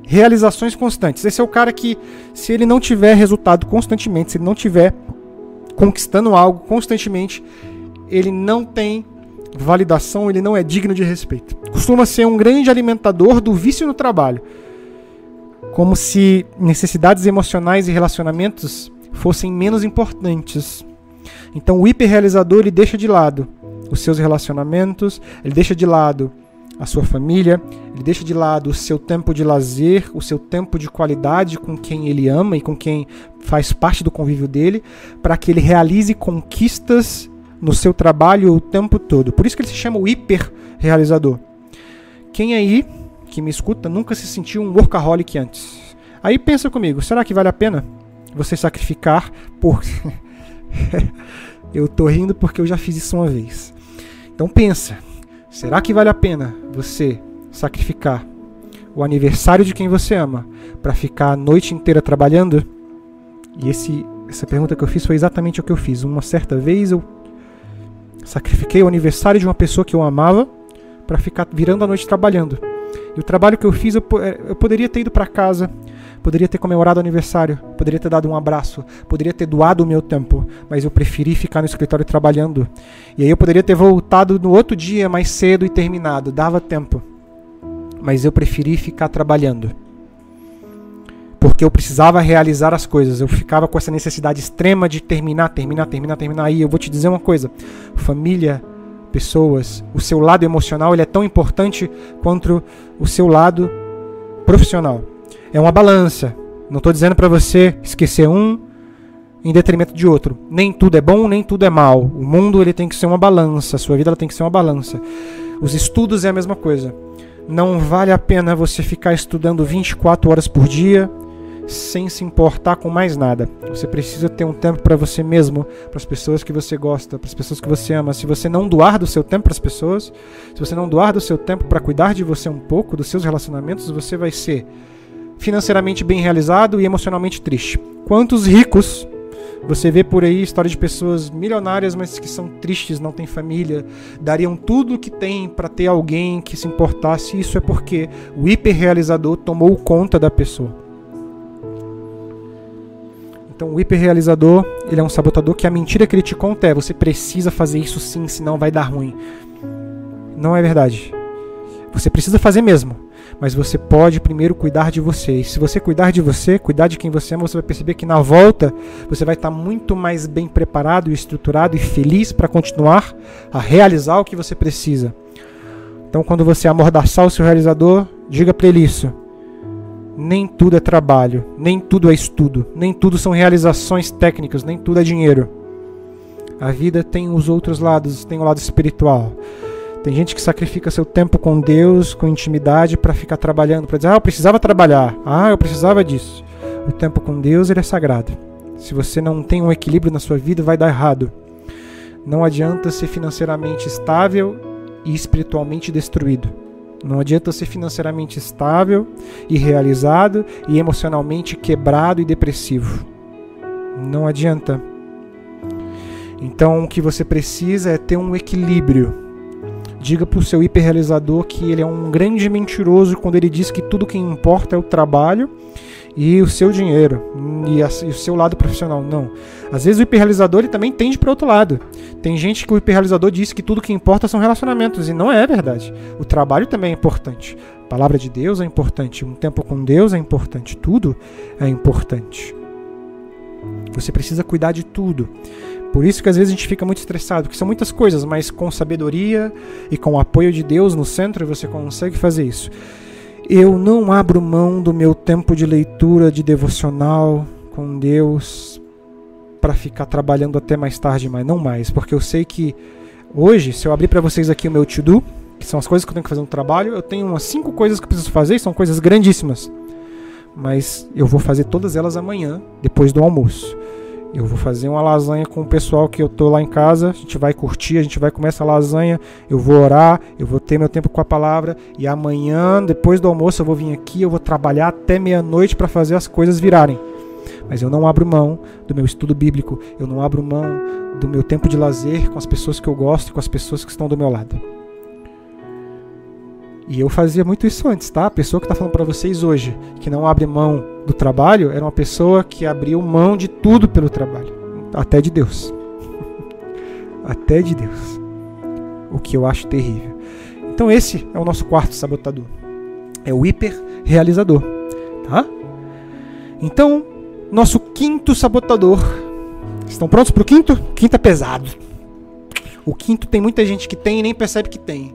realizações constantes. Esse é o cara que, se ele não tiver resultado constantemente, se ele não tiver conquistando algo constantemente, ele não tem validação, ele não é digno de respeito. Costuma ser um grande alimentador do vício no trabalho. Como se necessidades emocionais e relacionamentos fossem menos importantes. Então o hiperrealizador ele deixa de lado os seus relacionamentos, ele deixa de lado a sua família, ele deixa de lado o seu tempo de lazer, o seu tempo de qualidade com quem ele ama e com quem faz parte do convívio dele, para que ele realize conquistas no seu trabalho o tempo todo. Por isso que ele se chama o hiper realizador. Quem aí que me escuta nunca se sentiu um workaholic antes? Aí pensa comigo, será que vale a pena você sacrificar por Eu tô rindo porque eu já fiz isso uma vez. Então pensa, será que vale a pena você sacrificar o aniversário de quem você ama para ficar a noite inteira trabalhando? E esse, essa pergunta que eu fiz foi exatamente o que eu fiz. Uma certa vez eu sacrifiquei o aniversário de uma pessoa que eu amava para ficar virando a noite trabalhando. E o trabalho que eu fiz, eu, eu poderia ter ido para casa, poderia ter comemorado o aniversário, poderia ter dado um abraço, poderia ter doado o meu tempo, mas eu preferi ficar no escritório trabalhando. E aí eu poderia ter voltado no outro dia mais cedo e terminado, dava tempo. Mas eu preferi ficar trabalhando. Porque eu precisava realizar as coisas, eu ficava com essa necessidade extrema de terminar, terminar, terminar, terminar. E eu vou te dizer uma coisa: família, pessoas, o seu lado emocional ele é tão importante quanto o seu lado profissional é uma balança. Não estou dizendo para você esquecer um em detrimento de outro. Nem tudo é bom, nem tudo é mal. O mundo ele tem que ser uma balança, a sua vida ela tem que ser uma balança. Os estudos é a mesma coisa. Não vale a pena você ficar estudando 24 horas por dia sem se importar com mais nada. Você precisa ter um tempo para você mesmo, para as pessoas que você gosta, para as pessoas que você ama. Se você não doar do seu tempo para as pessoas, se você não doar do seu tempo para cuidar de você um pouco, dos seus relacionamentos, você vai ser financeiramente bem realizado e emocionalmente triste. Quantos ricos você vê por aí história de pessoas milionárias, mas que são tristes, não têm família, dariam tudo o que têm para ter alguém que se importasse. Isso é porque o hiperrealizador tomou conta da pessoa. Então o hiperrealizador, ele é um sabotador que a mentira que ele te conta é você precisa fazer isso sim, senão vai dar ruim. Não é verdade. Você precisa fazer mesmo mas você pode primeiro cuidar de você. E se você cuidar de você, cuidar de quem você ama, você vai perceber que na volta você vai estar muito mais bem preparado, estruturado e feliz para continuar a realizar o que você precisa. Então, quando você amordaçar o seu realizador, diga para ele isso. Nem tudo é trabalho, nem tudo é estudo, nem tudo são realizações técnicas, nem tudo é dinheiro. A vida tem os outros lados, tem o lado espiritual. Tem gente que sacrifica seu tempo com Deus, com intimidade, para ficar trabalhando, para dizer, ah, eu precisava trabalhar, ah, eu precisava disso. O tempo com Deus ele é sagrado. Se você não tem um equilíbrio na sua vida, vai dar errado. Não adianta ser financeiramente estável e espiritualmente destruído. Não adianta ser financeiramente estável e realizado e emocionalmente quebrado e depressivo. Não adianta. Então o que você precisa é ter um equilíbrio Diga para o seu hiperrealizador que ele é um grande mentiroso quando ele diz que tudo que importa é o trabalho e o seu dinheiro e, a, e o seu lado profissional. Não. Às vezes o hiperrealizador ele também tende para outro lado. Tem gente que o hiperrealizador diz que tudo que importa são relacionamentos e não é verdade. O trabalho também é importante. A palavra de Deus é importante. Um tempo com Deus é importante. Tudo é importante. Você precisa cuidar de tudo. Por isso que às vezes a gente fica muito estressado, porque são muitas coisas, mas com sabedoria e com o apoio de Deus no centro você consegue fazer isso. Eu não abro mão do meu tempo de leitura, de devocional com Deus para ficar trabalhando até mais tarde, mas não mais, porque eu sei que hoje, se eu abrir para vocês aqui o meu to-do, que são as coisas que eu tenho que fazer no trabalho, eu tenho umas cinco coisas que eu preciso fazer, são coisas grandíssimas. Mas eu vou fazer todas elas amanhã, depois do almoço. Eu vou fazer uma lasanha com o pessoal que eu tô lá em casa. A gente vai curtir, a gente vai comer essa lasanha. Eu vou orar, eu vou ter meu tempo com a palavra. E amanhã, depois do almoço, eu vou vir aqui. Eu vou trabalhar até meia-noite para fazer as coisas virarem. Mas eu não abro mão do meu estudo bíblico. Eu não abro mão do meu tempo de lazer com as pessoas que eu gosto e com as pessoas que estão do meu lado. E eu fazia muito isso antes, tá? A pessoa que está falando para vocês hoje, que não abre mão do trabalho, era uma pessoa que abriu mão de tudo pelo trabalho, até de Deus. até de Deus. O que eu acho terrível. Então esse é o nosso quarto sabotador. É o hiper realizador, tá? Então, nosso quinto sabotador Estão prontos para o quinto? Quinto é pesado. O quinto tem muita gente que tem e nem percebe que tem.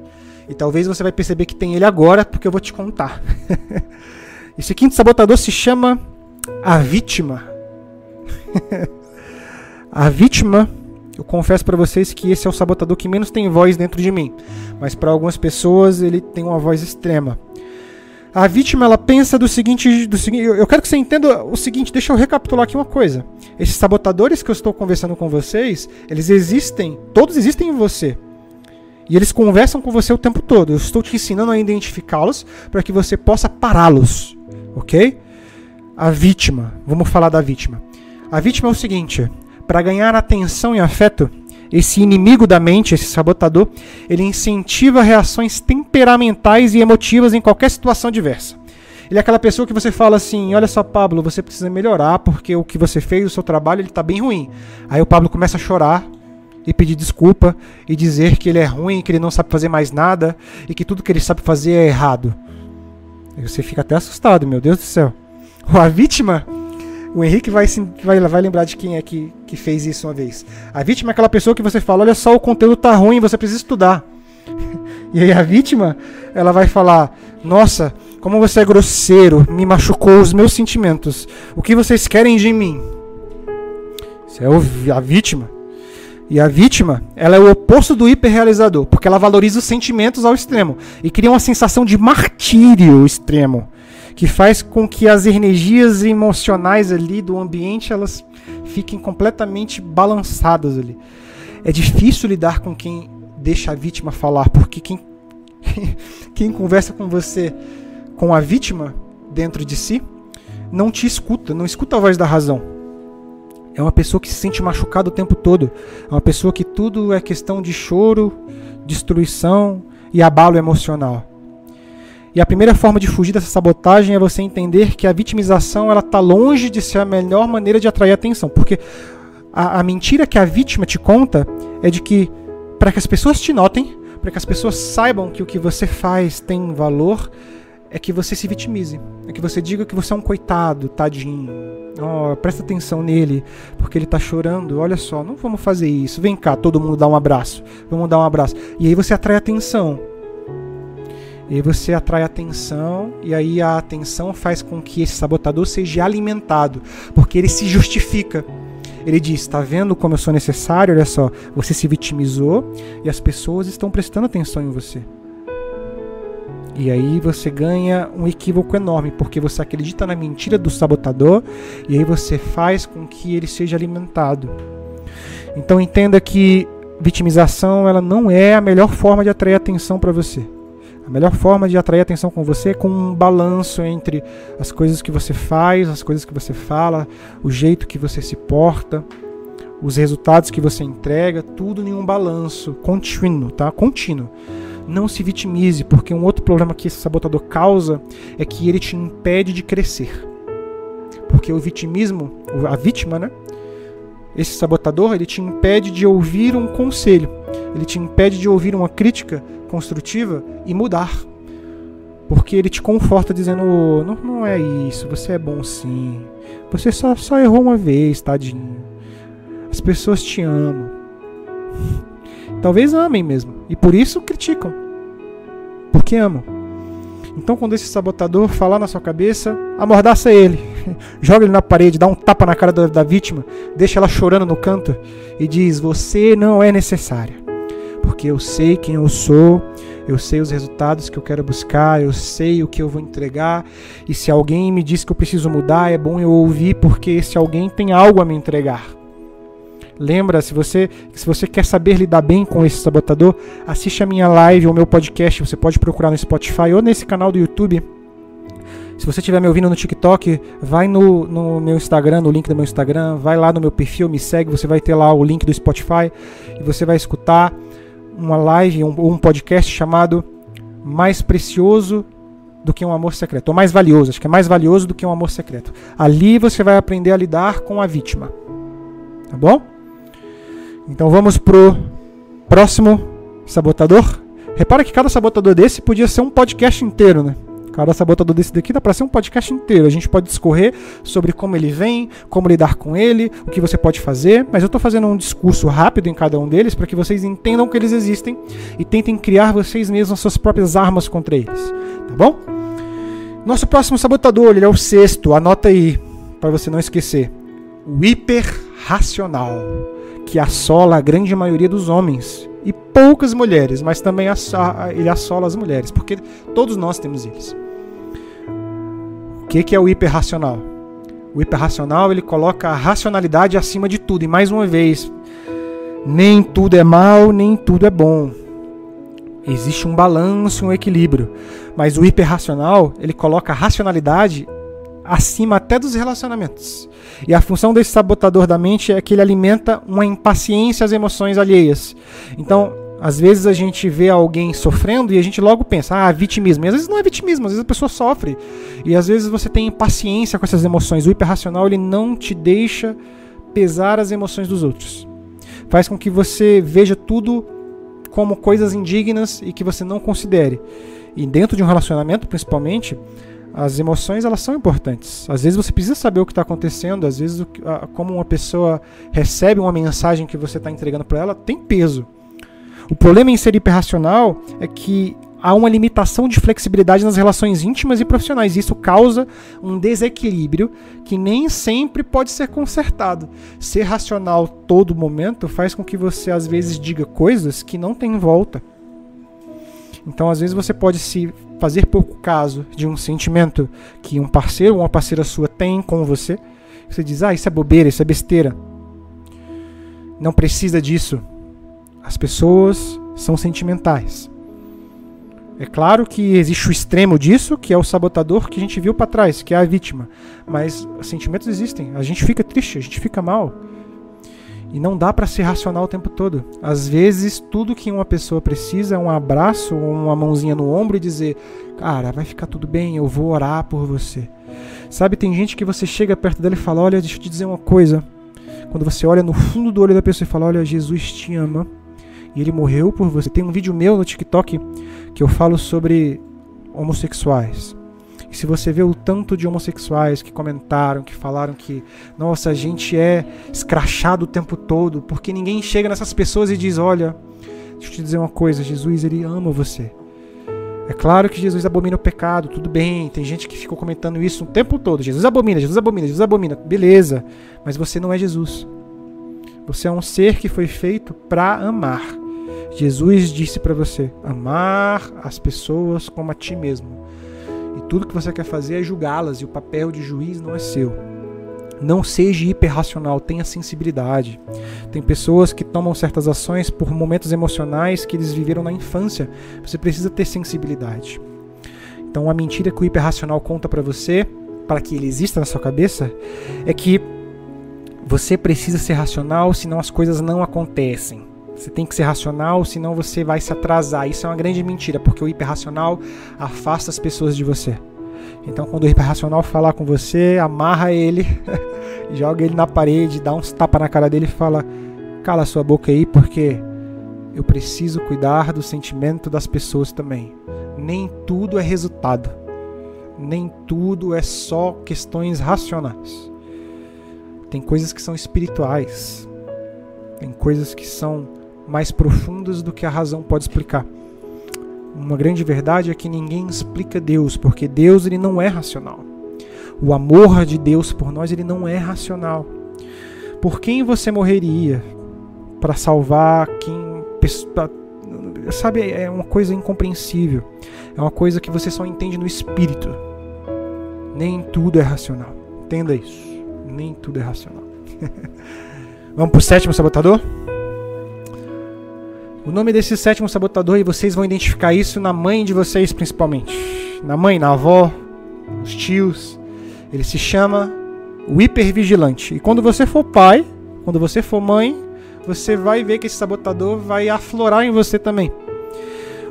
E talvez você vai perceber que tem ele agora, porque eu vou te contar. Esse quinto sabotador se chama a vítima. a vítima, eu confesso para vocês que esse é o sabotador que menos tem voz dentro de mim, mas para algumas pessoas ele tem uma voz extrema. A vítima ela pensa do seguinte, do seguinte, eu quero que você entenda o seguinte, deixa eu recapitular aqui uma coisa. Esses sabotadores que eu estou conversando com vocês, eles existem, todos existem em você. E eles conversam com você o tempo todo. Eu estou te ensinando a identificá-los para que você possa pará-los, ok? A vítima, vamos falar da vítima. A vítima é o seguinte: para ganhar atenção e afeto, esse inimigo da mente, esse sabotador, ele incentiva reações temperamentais e emotivas em qualquer situação diversa. Ele é aquela pessoa que você fala assim: olha só, Pablo, você precisa melhorar porque o que você fez, o seu trabalho, ele está bem ruim. Aí o Pablo começa a chorar e pedir desculpa e dizer que ele é ruim, que ele não sabe fazer mais nada e que tudo que ele sabe fazer é errado. Você fica até assustado, meu Deus do céu. A vítima o Henrique vai, vai, vai lembrar de quem é que, que fez isso uma vez. A vítima é aquela pessoa que você fala: olha só, o conteúdo tá ruim, você precisa estudar. E aí a vítima, ela vai falar: nossa, como você é grosseiro, me machucou os meus sentimentos. O que vocês querem de mim? Isso é a vítima. E a vítima, ela é o oposto do hiperrealizador, porque ela valoriza os sentimentos ao extremo e cria uma sensação de martírio extremo que faz com que as energias emocionais ali do ambiente elas fiquem completamente balançadas ali. É difícil lidar com quem deixa a vítima falar, porque quem, quem conversa com você com a vítima dentro de si não te escuta, não escuta a voz da razão. É uma pessoa que se sente machucada o tempo todo. É uma pessoa que tudo é questão de choro, destruição e abalo emocional. E a primeira forma de fugir dessa sabotagem é você entender que a vitimização ela está longe de ser a melhor maneira de atrair atenção, porque a, a mentira que a vítima te conta é de que para que as pessoas te notem, para que as pessoas saibam que o que você faz tem valor, é que você se vitimize, é que você diga que você é um coitado, tadinho. Oh, presta atenção nele, porque ele está chorando. Olha só, não vamos fazer isso. Vem cá, todo mundo dá um abraço. Vamos dar um abraço. E aí você atrai atenção. E aí você atrai atenção, e aí a atenção faz com que esse sabotador seja alimentado, porque ele se justifica. Ele diz: está vendo como eu sou necessário? Olha só, você se vitimizou e as pessoas estão prestando atenção em você. E aí você ganha um equívoco enorme, porque você acredita na mentira do sabotador e aí você faz com que ele seja alimentado. Então entenda que vitimização ela não é a melhor forma de atrair atenção para você. A melhor forma de atrair atenção com você é com um balanço entre as coisas que você faz, as coisas que você fala, o jeito que você se porta, os resultados que você entrega, tudo em um balanço contínuo, tá? Contínuo. Não se vitimize, porque um outro problema que esse sabotador causa é que ele te impede de crescer. Porque o vitimismo, a vítima, né? Esse sabotador, ele te impede de ouvir um conselho, ele te impede de ouvir uma crítica construtiva e mudar. Porque ele te conforta dizendo: não, não é isso, você é bom sim. Você só, só errou uma vez, tadinho. As pessoas te amam. Talvez amem mesmo. E por isso criticam. Porque amam. Então, quando esse sabotador falar na sua cabeça, amordaça ele. Joga ele na parede, dá um tapa na cara da, da vítima, deixa ela chorando no canto e diz: Você não é necessária. Porque eu sei quem eu sou, eu sei os resultados que eu quero buscar, eu sei o que eu vou entregar. E se alguém me diz que eu preciso mudar, é bom eu ouvir, porque esse alguém tem algo a me entregar. Lembra, se você, se você quer saber lidar bem com esse sabotador, assiste a minha live ou meu podcast. Você pode procurar no Spotify ou nesse canal do YouTube. Se você estiver me ouvindo no TikTok, vai no, no meu Instagram, no link do meu Instagram, vai lá no meu perfil, me segue, você vai ter lá o link do Spotify e você vai escutar uma live ou um, um podcast chamado Mais Precioso do que um amor secreto, ou mais valioso, acho que é mais valioso do que um amor secreto. Ali você vai aprender a lidar com a vítima. Tá bom? Então vamos pro próximo sabotador. Repara que cada sabotador desse podia ser um podcast inteiro, né? Cada sabotador desse daqui dá para ser um podcast inteiro. A gente pode discorrer sobre como ele vem, como lidar com ele, o que você pode fazer, mas eu estou fazendo um discurso rápido em cada um deles para que vocês entendam que eles existem e tentem criar vocês mesmos as suas próprias armas contra eles. Tá bom? Nosso próximo sabotador, ele é o sexto, anota aí, para você não esquecer. O hiperracional, que assola a grande maioria dos homens e poucas mulheres, mas também ele assola as mulheres, porque todos nós temos eles. O que, que é o hiperracional? O hiperracional ele coloca a racionalidade acima de tudo. E mais uma vez, nem tudo é mal, nem tudo é bom. Existe um balanço, um equilíbrio. Mas o hiperracional ele coloca a racionalidade acima até dos relacionamentos. E a função desse sabotador da mente é que ele alimenta uma impaciência às emoções alheias. Então, às vezes a gente vê alguém sofrendo e a gente logo pensa, ah, vitimismo. E às vezes não é vitimismo, às vezes a pessoa sofre. E às vezes você tem impaciência com essas emoções. O hiperracional ele não te deixa pesar as emoções dos outros. Faz com que você veja tudo como coisas indignas e que você não considere. E dentro de um relacionamento, principalmente, as emoções elas são importantes. Às vezes você precisa saber o que está acontecendo, às vezes como uma pessoa recebe uma mensagem que você está entregando para ela tem peso. O problema em ser hiperracional é que há uma limitação de flexibilidade nas relações íntimas e profissionais. Isso causa um desequilíbrio que nem sempre pode ser consertado. Ser racional todo momento faz com que você às vezes diga coisas que não tem volta. Então, às vezes você pode se fazer pouco caso de um sentimento que um parceiro ou uma parceira sua tem com você. Você diz: "Ah, isso é bobeira, isso é besteira". Não precisa disso. As pessoas são sentimentais. É claro que existe o extremo disso, que é o sabotador que a gente viu para trás, que é a vítima. Mas sentimentos existem. A gente fica triste, a gente fica mal. E não dá para ser racional o tempo todo. Às vezes, tudo que uma pessoa precisa é um abraço ou uma mãozinha no ombro e dizer: Cara, vai ficar tudo bem, eu vou orar por você. Sabe, tem gente que você chega perto dela e fala: Olha, deixa eu te dizer uma coisa. Quando você olha no fundo do olho da pessoa e fala: Olha, Jesus te ama e ele morreu por você. Tem um vídeo meu no TikTok que eu falo sobre homossexuais. E se você vê o tanto de homossexuais que comentaram, que falaram que, nossa, a gente é escrachado o tempo todo, porque ninguém chega nessas pessoas e diz: olha, deixa eu te dizer uma coisa, Jesus, ele ama você. É claro que Jesus abomina o pecado, tudo bem. Tem gente que ficou comentando isso o tempo todo. Jesus abomina, Jesus abomina, Jesus abomina. Beleza, mas você não é Jesus. Você é um ser que foi feito para amar. Jesus disse para você: amar as pessoas como a ti mesmo. Tudo que você quer fazer é julgá-las, e o papel de juiz não é seu. Não seja hiperracional, tenha sensibilidade. Tem pessoas que tomam certas ações por momentos emocionais que eles viveram na infância. Você precisa ter sensibilidade. Então, a mentira que o hiperracional conta para você, para que ele exista na sua cabeça, é que você precisa ser racional, senão as coisas não acontecem. Você tem que ser racional, senão você vai se atrasar. Isso é uma grande mentira, porque o hiperracional afasta as pessoas de você. Então, quando o hiperracional falar com você, amarra ele, joga ele na parede, dá uns tapa na cara dele e fala: Cala sua boca aí, porque eu preciso cuidar do sentimento das pessoas também. Nem tudo é resultado. Nem tudo é só questões racionais. Tem coisas que são espirituais. Tem coisas que são mais profundas do que a razão pode explicar. Uma grande verdade é que ninguém explica Deus, porque Deus ele não é racional. O amor de Deus por nós ele não é racional. Por quem você morreria para salvar quem sabe é uma coisa incompreensível. É uma coisa que você só entende no espírito. Nem tudo é racional. Entenda isso. Nem tudo é racional. Vamos pro sétimo sabotador? O nome desse sétimo sabotador, e vocês vão identificar isso na mãe de vocês principalmente. Na mãe, na avó, nos tios. Ele se chama o hipervigilante. E quando você for pai, quando você for mãe, você vai ver que esse sabotador vai aflorar em você também.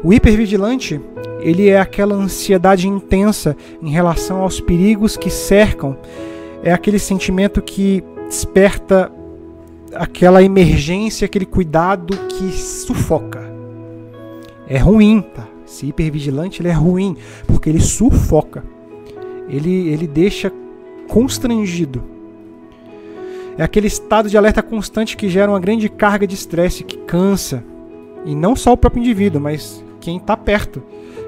O hipervigilante, ele é aquela ansiedade intensa em relação aos perigos que cercam. É aquele sentimento que desperta aquela emergência, aquele cuidado que sufoca. É ruim, tá? Esse hipervigilante ele é ruim porque ele sufoca. Ele, ele deixa constrangido. É aquele estado de alerta constante que gera uma grande carga de estresse, que cansa. E não só o próprio indivíduo, mas quem está perto.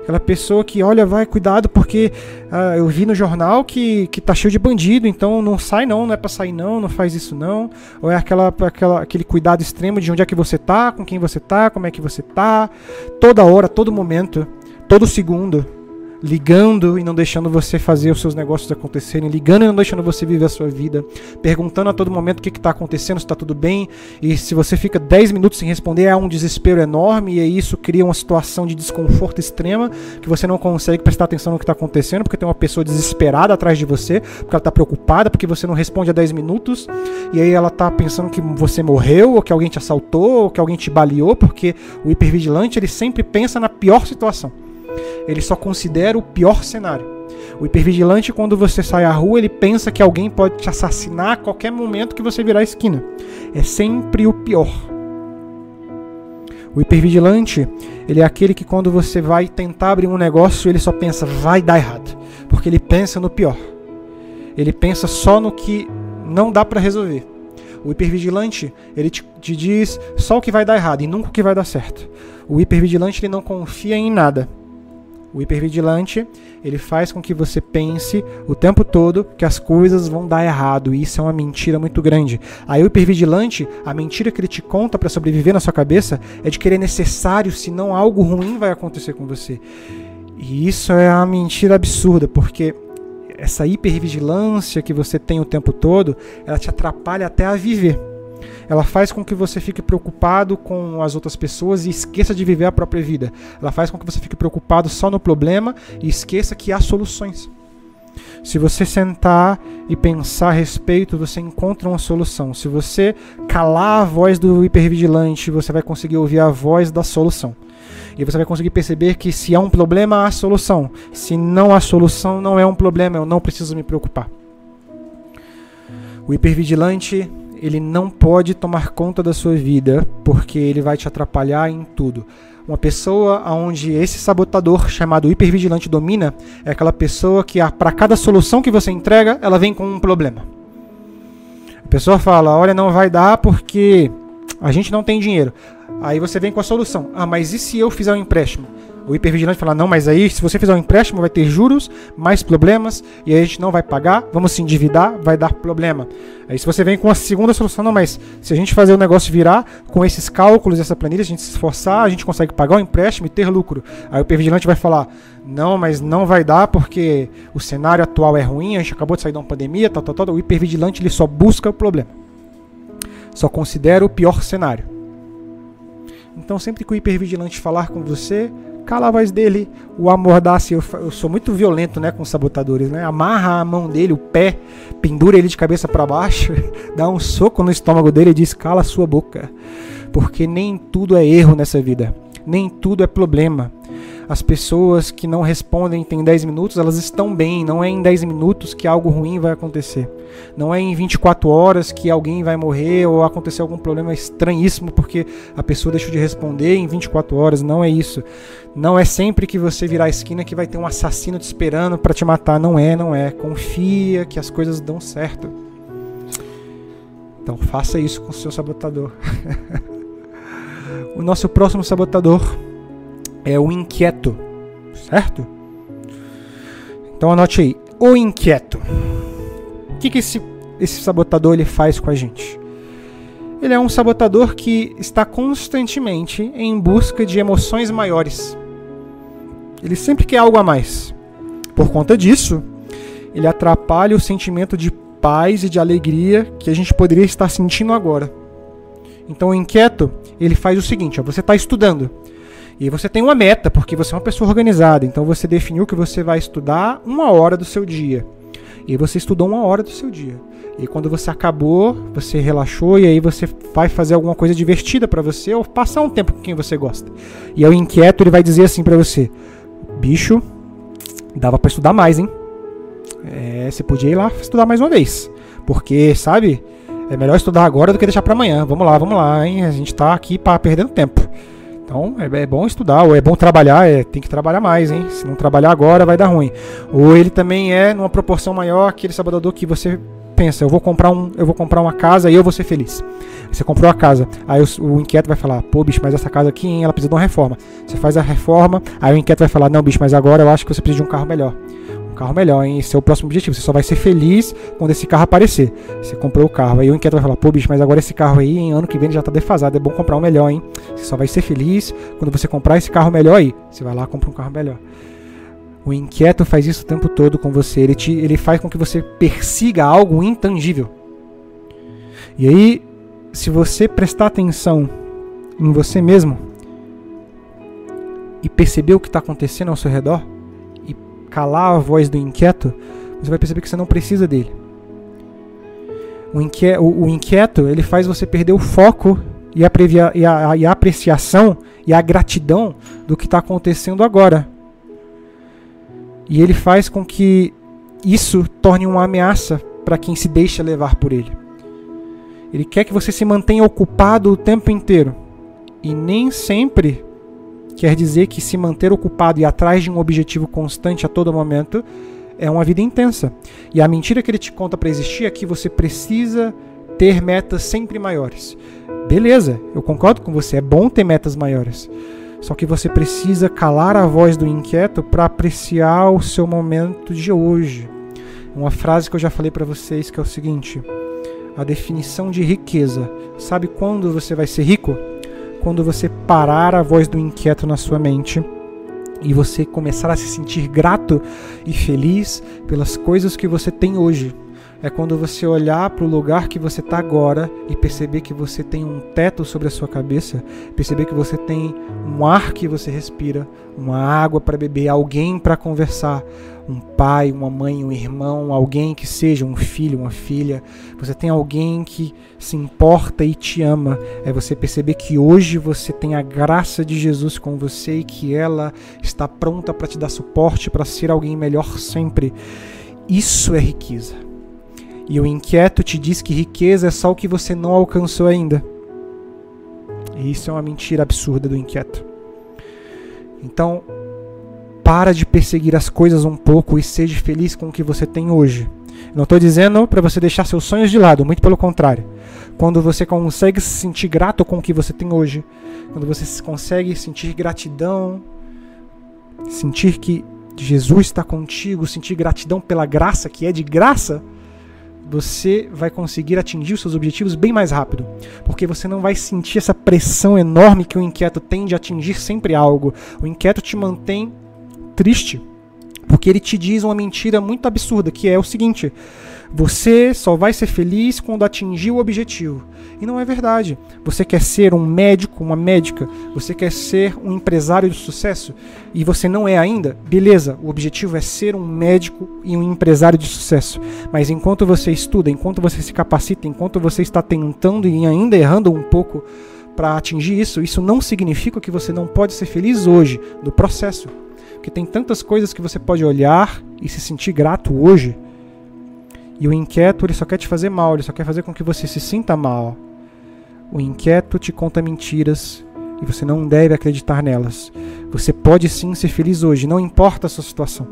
Aquela pessoa que, olha, vai, cuidado, porque uh, eu vi no jornal que, que tá cheio de bandido, então não sai não, não é para sair não, não faz isso não. Ou é aquela, aquela, aquele cuidado extremo de onde é que você tá, com quem você tá, como é que você tá, toda hora, todo momento, todo segundo ligando e não deixando você fazer os seus negócios acontecerem, ligando e não deixando você viver a sua vida, perguntando a todo momento o que está acontecendo, se está tudo bem, e se você fica 10 minutos sem responder, é um desespero enorme, e isso cria uma situação de desconforto extrema, que você não consegue prestar atenção no que está acontecendo, porque tem uma pessoa desesperada atrás de você, porque ela está preocupada, porque você não responde a 10 minutos, e aí ela está pensando que você morreu, ou que alguém te assaltou, ou que alguém te baleou, porque o hipervigilante ele sempre pensa na pior situação ele só considera o pior cenário. O hipervigilante, quando você sai à rua, ele pensa que alguém pode te assassinar a qualquer momento que você virar a esquina. É sempre o pior. O hipervigilante, ele é aquele que quando você vai tentar abrir um negócio, ele só pensa, vai dar errado. Porque ele pensa no pior. Ele pensa só no que não dá para resolver. O hipervigilante, ele te, te, diz só o que vai dar errado e nunca o que vai dar certo. O hipervigilante, ele não confia em nada. O hipervigilante, ele faz com que você pense o tempo todo que as coisas vão dar errado, e isso é uma mentira muito grande. Aí o hipervigilante, a mentira que ele te conta para sobreviver na sua cabeça é de que ele é necessário, senão algo ruim vai acontecer com você. E isso é uma mentira absurda, porque essa hipervigilância que você tem o tempo todo, ela te atrapalha até a viver ela faz com que você fique preocupado com as outras pessoas e esqueça de viver a própria vida. Ela faz com que você fique preocupado só no problema e esqueça que há soluções. Se você sentar e pensar a respeito, você encontra uma solução. Se você calar a voz do hipervigilante, você vai conseguir ouvir a voz da solução. E você vai conseguir perceber que se há um problema, há solução. Se não há solução, não é um problema, eu não preciso me preocupar. O hipervigilante ele não pode tomar conta da sua vida porque ele vai te atrapalhar em tudo. Uma pessoa onde esse sabotador chamado hipervigilante domina é aquela pessoa que para cada solução que você entrega, ela vem com um problema. A pessoa fala: "Olha, não vai dar porque a gente não tem dinheiro". Aí você vem com a solução: "Ah, mas e se eu fizer um empréstimo?" O hipervigilante fala: não, mas aí se você fizer um empréstimo vai ter juros, mais problemas, e aí a gente não vai pagar, vamos se endividar, vai dar problema. Aí se você vem com a segunda solução, não, mas se a gente fazer o negócio virar com esses cálculos, essa planilha, a gente se esforçar, a gente consegue pagar o empréstimo e ter lucro. Aí o hipervigilante vai falar: não, mas não vai dar porque o cenário atual é ruim, a gente acabou de sair de uma pandemia, tal, tal, tal. O hipervigilante ele só busca o problema, só considera o pior cenário. Então, sempre que o hipervigilante falar com você, cala a voz dele, o amordace. Eu, eu sou muito violento, né, com os sabotadores, né? Amarra a mão dele, o pé, pendura ele de cabeça para baixo, dá um soco no estômago dele e diz: "Cala sua boca". Porque nem tudo é erro nessa vida. Nem tudo é problema as pessoas que não respondem tem 10 minutos, elas estão bem. Não é em 10 minutos que algo ruim vai acontecer. Não é em 24 horas que alguém vai morrer ou acontecer algum problema estranhíssimo porque a pessoa deixou de responder em 24 horas. Não é isso. Não é sempre que você virar a esquina que vai ter um assassino te esperando para te matar. Não é, não é. Confia que as coisas dão certo. Então faça isso com o seu sabotador. o nosso próximo sabotador é o inquieto, certo? Então anote aí, o inquieto. O que, que esse, esse sabotador ele faz com a gente? Ele é um sabotador que está constantemente em busca de emoções maiores. Ele sempre quer algo a mais. Por conta disso, ele atrapalha o sentimento de paz e de alegria que a gente poderia estar sentindo agora. Então o inquieto, ele faz o seguinte, ó, você está estudando. E você tem uma meta, porque você é uma pessoa organizada. Então você definiu que você vai estudar uma hora do seu dia. E você estudou uma hora do seu dia. E quando você acabou, você relaxou e aí você vai fazer alguma coisa divertida para você ou passar um tempo com quem você gosta. E aí o inquieto ele vai dizer assim para você: "Bicho, dava para estudar mais, hein? É, você podia ir lá estudar mais uma vez. Porque, sabe? É melhor estudar agora do que deixar para amanhã. Vamos lá, vamos lá, hein? A gente tá aqui para perdendo tempo. Então é, é, bom estudar, ou é bom trabalhar, é, tem que trabalhar mais, hein? Se não trabalhar agora vai dar ruim. Ou ele também é numa proporção maior aquele sabotador que você pensa, eu vou comprar um, eu vou comprar uma casa e eu vou ser feliz. Você comprou a casa, aí o, o, inquieto vai falar, pô, bicho, mas essa casa aqui, hein, ela precisa de uma reforma. Você faz a reforma, aí o inquieto vai falar, não, bicho, mas agora eu acho que você precisa de um carro melhor carro melhor, hein? Esse é o próximo objetivo. Você só vai ser feliz quando esse carro aparecer. Você comprou o carro. Aí o inquieto vai falar, pô, bicho, mas agora esse carro aí, em ano que vem, já tá defasado. É bom comprar um melhor, hein? Você só vai ser feliz quando você comprar esse carro melhor aí. Você vai lá compra um carro melhor. O inquieto faz isso o tempo todo com você. Ele, te, ele faz com que você persiga algo intangível. E aí, se você prestar atenção em você mesmo e perceber o que está acontecendo ao seu redor, calar a voz do inquieto, você vai perceber que você não precisa dele. O, inquieto, o, o inquieto ele faz você perder o foco e a, previa, e a, e a apreciação e a gratidão do que está acontecendo agora. E ele faz com que isso torne uma ameaça para quem se deixa levar por ele. Ele quer que você se mantenha ocupado o tempo inteiro. E nem sempre Quer dizer que se manter ocupado e atrás de um objetivo constante a todo momento é uma vida intensa. E a mentira que ele te conta para existir é que você precisa ter metas sempre maiores. Beleza, eu concordo com você, é bom ter metas maiores. Só que você precisa calar a voz do inquieto para apreciar o seu momento de hoje. Uma frase que eu já falei para vocês que é o seguinte: a definição de riqueza. Sabe quando você vai ser rico? Quando você parar a voz do inquieto na sua mente e você começar a se sentir grato e feliz pelas coisas que você tem hoje. É quando você olhar para o lugar que você está agora e perceber que você tem um teto sobre a sua cabeça, perceber que você tem um ar que você respira, uma água para beber, alguém para conversar, um pai, uma mãe, um irmão, alguém que seja um filho, uma filha. Você tem alguém que se importa e te ama. É você perceber que hoje você tem a graça de Jesus com você e que ela está pronta para te dar suporte, para ser alguém melhor sempre. Isso é riqueza. E o inquieto te diz que riqueza é só o que você não alcançou ainda. E isso é uma mentira absurda do inquieto. Então, para de perseguir as coisas um pouco e seja feliz com o que você tem hoje. Não estou dizendo para você deixar seus sonhos de lado, muito pelo contrário. Quando você consegue se sentir grato com o que você tem hoje, quando você consegue sentir gratidão, sentir que Jesus está contigo, sentir gratidão pela graça que é de graça, você vai conseguir atingir os seus objetivos bem mais rápido, porque você não vai sentir essa pressão enorme que o inquieto tem de atingir sempre algo. O inquieto te mantém triste, porque ele te diz uma mentira muito absurda, que é o seguinte: você só vai ser feliz quando atingir o objetivo. E não é verdade. Você quer ser um médico, uma médica, você quer ser um empresário de sucesso e você não é ainda? Beleza, o objetivo é ser um médico e um empresário de sucesso. Mas enquanto você estuda, enquanto você se capacita, enquanto você está tentando e ainda errando um pouco para atingir isso, isso não significa que você não pode ser feliz hoje, no processo. Porque tem tantas coisas que você pode olhar e se sentir grato hoje. E o inquieto, ele só quer te fazer mal, ele só quer fazer com que você se sinta mal. O inquieto te conta mentiras e você não deve acreditar nelas. Você pode sim ser feliz hoje, não importa a sua situação.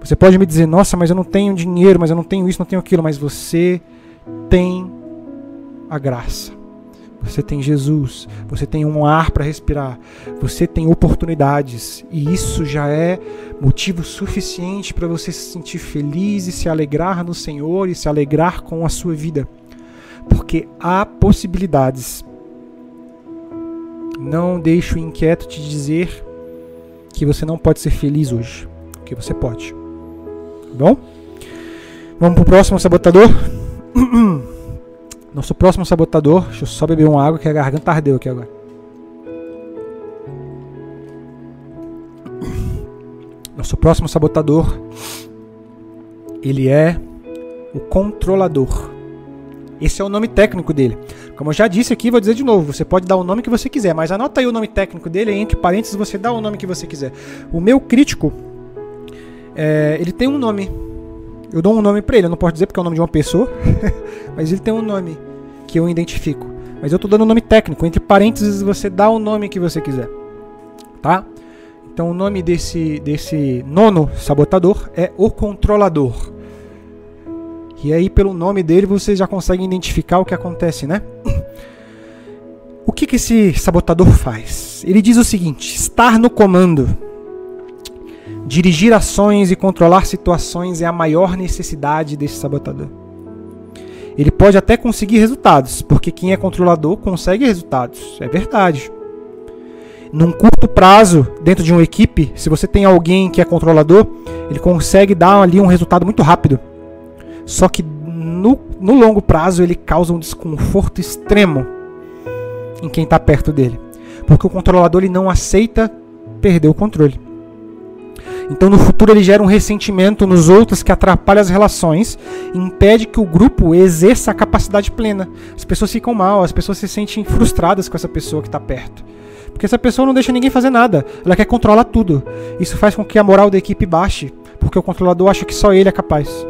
Você pode me dizer, nossa, mas eu não tenho dinheiro, mas eu não tenho isso, não tenho aquilo, mas você tem a graça. Você tem Jesus, você tem um ar para respirar, você tem oportunidades, e isso já é motivo suficiente para você se sentir feliz e se alegrar no Senhor e se alegrar com a sua vida. Porque há possibilidades. Não deixe o inquieto te dizer que você não pode ser feliz hoje, porque você pode. Tá bom? Vamos pro próximo sabotador? Nosso próximo sabotador, deixa eu só beber uma água que a garganta ardeu aqui agora. Nosso próximo sabotador, ele é o controlador. Esse é o nome técnico dele. Como eu já disse aqui, vou dizer de novo: você pode dar o nome que você quiser, mas anota aí o nome técnico dele, entre parênteses você dá o nome que você quiser. O meu crítico, é, ele tem um nome eu dou um nome para ele, eu não posso dizer porque é o nome de uma pessoa, mas ele tem um nome que eu identifico. Mas eu tô dando um nome técnico, entre parênteses você dá o nome que você quiser. Tá? Então o nome desse, desse nono sabotador é o controlador. E aí, pelo nome dele, vocês já conseguem identificar o que acontece, né? O que, que esse sabotador faz? Ele diz o seguinte: estar no comando. Dirigir ações e controlar situações é a maior necessidade desse sabotador. Ele pode até conseguir resultados, porque quem é controlador consegue resultados, é verdade. Num curto prazo, dentro de uma equipe, se você tem alguém que é controlador, ele consegue dar ali um resultado muito rápido. Só que no, no longo prazo ele causa um desconforto extremo em quem está perto dele. Porque o controlador ele não aceita perder o controle. Então no futuro ele gera um ressentimento nos outros que atrapalha as relações e impede que o grupo exerça a capacidade plena. As pessoas ficam mal, as pessoas se sentem frustradas com essa pessoa que está perto. Porque essa pessoa não deixa ninguém fazer nada, ela quer controlar tudo. Isso faz com que a moral da equipe baixe, porque o controlador acha que só ele é capaz.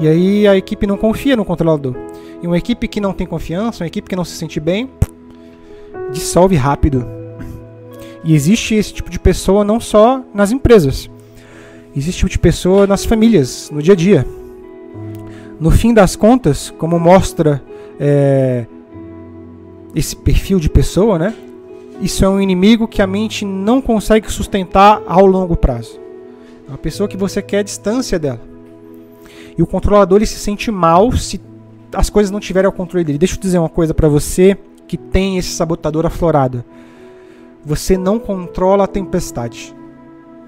E aí a equipe não confia no controlador. E uma equipe que não tem confiança, uma equipe que não se sente bem, dissolve rápido. E existe esse tipo de pessoa não só nas empresas. Existe esse tipo de pessoa nas famílias, no dia a dia. No fim das contas, como mostra é, esse perfil de pessoa, né? Isso é um inimigo que a mente não consegue sustentar ao longo prazo. É uma pessoa que você quer a distância dela. E o controlador ele se sente mal se as coisas não tiverem ao controle dele. Deixa eu dizer uma coisa para você que tem esse sabotador aflorado. Você não controla a tempestade.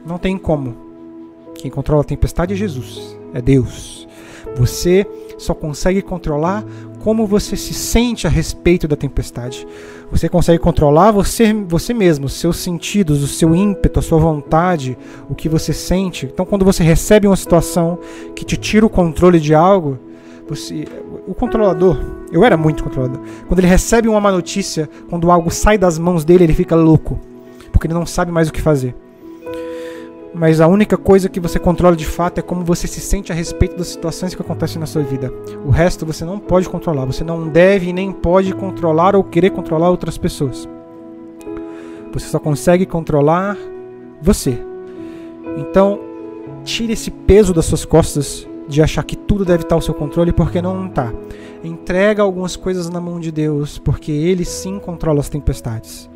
Não tem como. Quem controla a tempestade é Jesus, é Deus. Você só consegue controlar como você se sente a respeito da tempestade. Você consegue controlar você, você mesmo, os seus sentidos, o seu ímpeto, a sua vontade, o que você sente. Então, quando você recebe uma situação que te tira o controle de algo, você, o controlador, eu era muito controlador. Quando ele recebe uma má notícia, quando algo sai das mãos dele, ele fica louco, porque ele não sabe mais o que fazer. Mas a única coisa que você controla de fato é como você se sente a respeito das situações que acontecem na sua vida. O resto você não pode controlar. Você não deve nem pode controlar ou querer controlar outras pessoas. Você só consegue controlar você. Então, tire esse peso das suas costas de achar que tudo deve estar ao seu controle, porque não está. Entrega algumas coisas na mão de Deus, porque Ele sim controla as tempestades.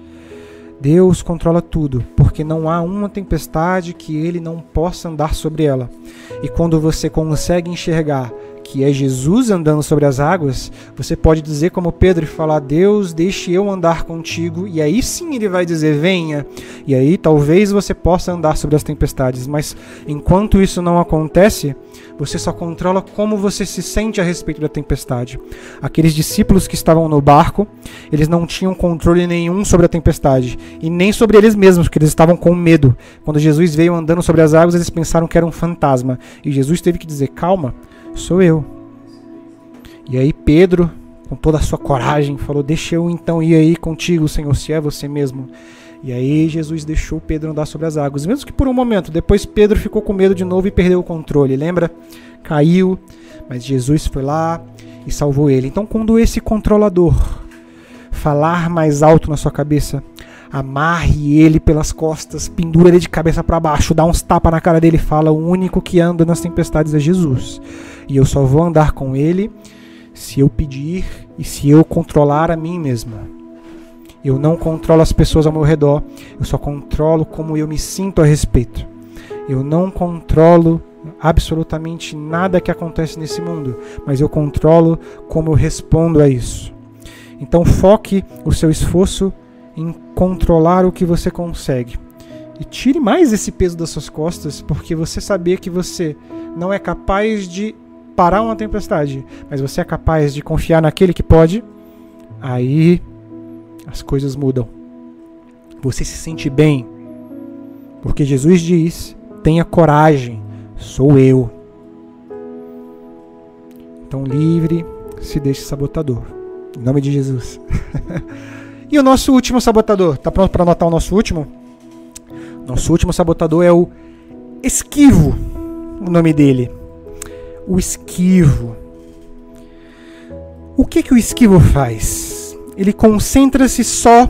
Deus controla tudo, porque não há uma tempestade que Ele não possa andar sobre ela. E quando você consegue enxergar que é Jesus andando sobre as águas, você pode dizer como Pedro e falar: Deus, deixe eu andar contigo, e aí sim ele vai dizer: venha. E aí talvez você possa andar sobre as tempestades, mas enquanto isso não acontece, você só controla como você se sente a respeito da tempestade. Aqueles discípulos que estavam no barco, eles não tinham controle nenhum sobre a tempestade e nem sobre eles mesmos, porque eles estavam com medo. Quando Jesus veio andando sobre as águas, eles pensaram que era um fantasma, e Jesus teve que dizer: calma sou eu. E aí Pedro, com toda a sua coragem, falou: Deixa eu então ir aí contigo, Senhor, se é você mesmo. E aí Jesus deixou Pedro andar sobre as águas, mesmo que por um momento. Depois Pedro ficou com medo de novo e perdeu o controle. Lembra? Caiu, mas Jesus foi lá e salvou ele. Então, quando esse controlador falar mais alto na sua cabeça, amarre ele pelas costas, pendura ele de cabeça para baixo, dá uns tapas na cara dele e fala: O único que anda nas tempestades é Jesus. E eu só vou andar com ele se eu pedir e se eu controlar a mim mesmo. Eu não controlo as pessoas ao meu redor, eu só controlo como eu me sinto a respeito. Eu não controlo absolutamente nada que acontece nesse mundo, mas eu controlo como eu respondo a isso. Então foque o seu esforço em controlar o que você consegue. E tire mais esse peso das suas costas, porque você saber que você não é capaz de parar uma tempestade, mas você é capaz de confiar naquele que pode, aí as coisas mudam. Você se sente bem, porque Jesus diz: tenha coragem, sou eu. Então, livre, se deixe sabotador. Em nome de Jesus. e o nosso último sabotador, tá pronto para anotar o nosso último? Nosso último sabotador é o esquivo, o nome dele o esquivo. O que, que o esquivo faz? Ele concentra-se só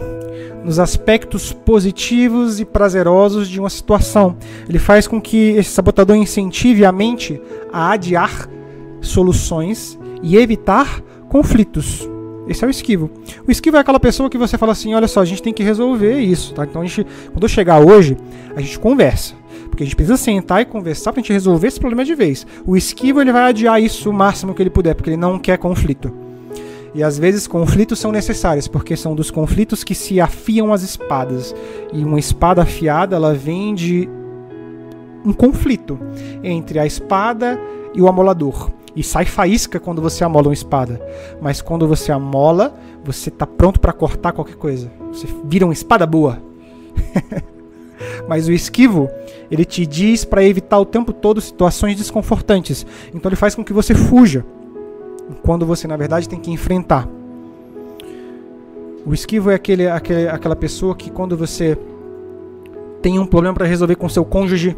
nos aspectos positivos e prazerosos de uma situação. Ele faz com que esse sabotador incentive a mente a adiar soluções e evitar conflitos. Esse é o esquivo. O esquivo é aquela pessoa que você fala assim: olha só, a gente tem que resolver isso. Tá? Então, a gente, quando eu chegar hoje, a gente conversa. Porque a gente precisa sentar e conversar para a gente resolver esse problema de vez. O esquivo ele vai adiar isso o máximo que ele puder, porque ele não quer conflito. E às vezes conflitos são necessários, porque são dos conflitos que se afiam as espadas. E uma espada afiada, ela vem de um conflito entre a espada e o amolador. E sai faísca quando você amola uma espada. Mas quando você amola, você está pronto para cortar qualquer coisa. Você vira uma espada boa. Mas o esquivo, ele te diz para evitar o tempo todo situações desconfortantes. Então ele faz com que você fuja quando você na verdade tem que enfrentar. O esquivo é aquele, aquele, aquela pessoa que quando você tem um problema para resolver com seu cônjuge,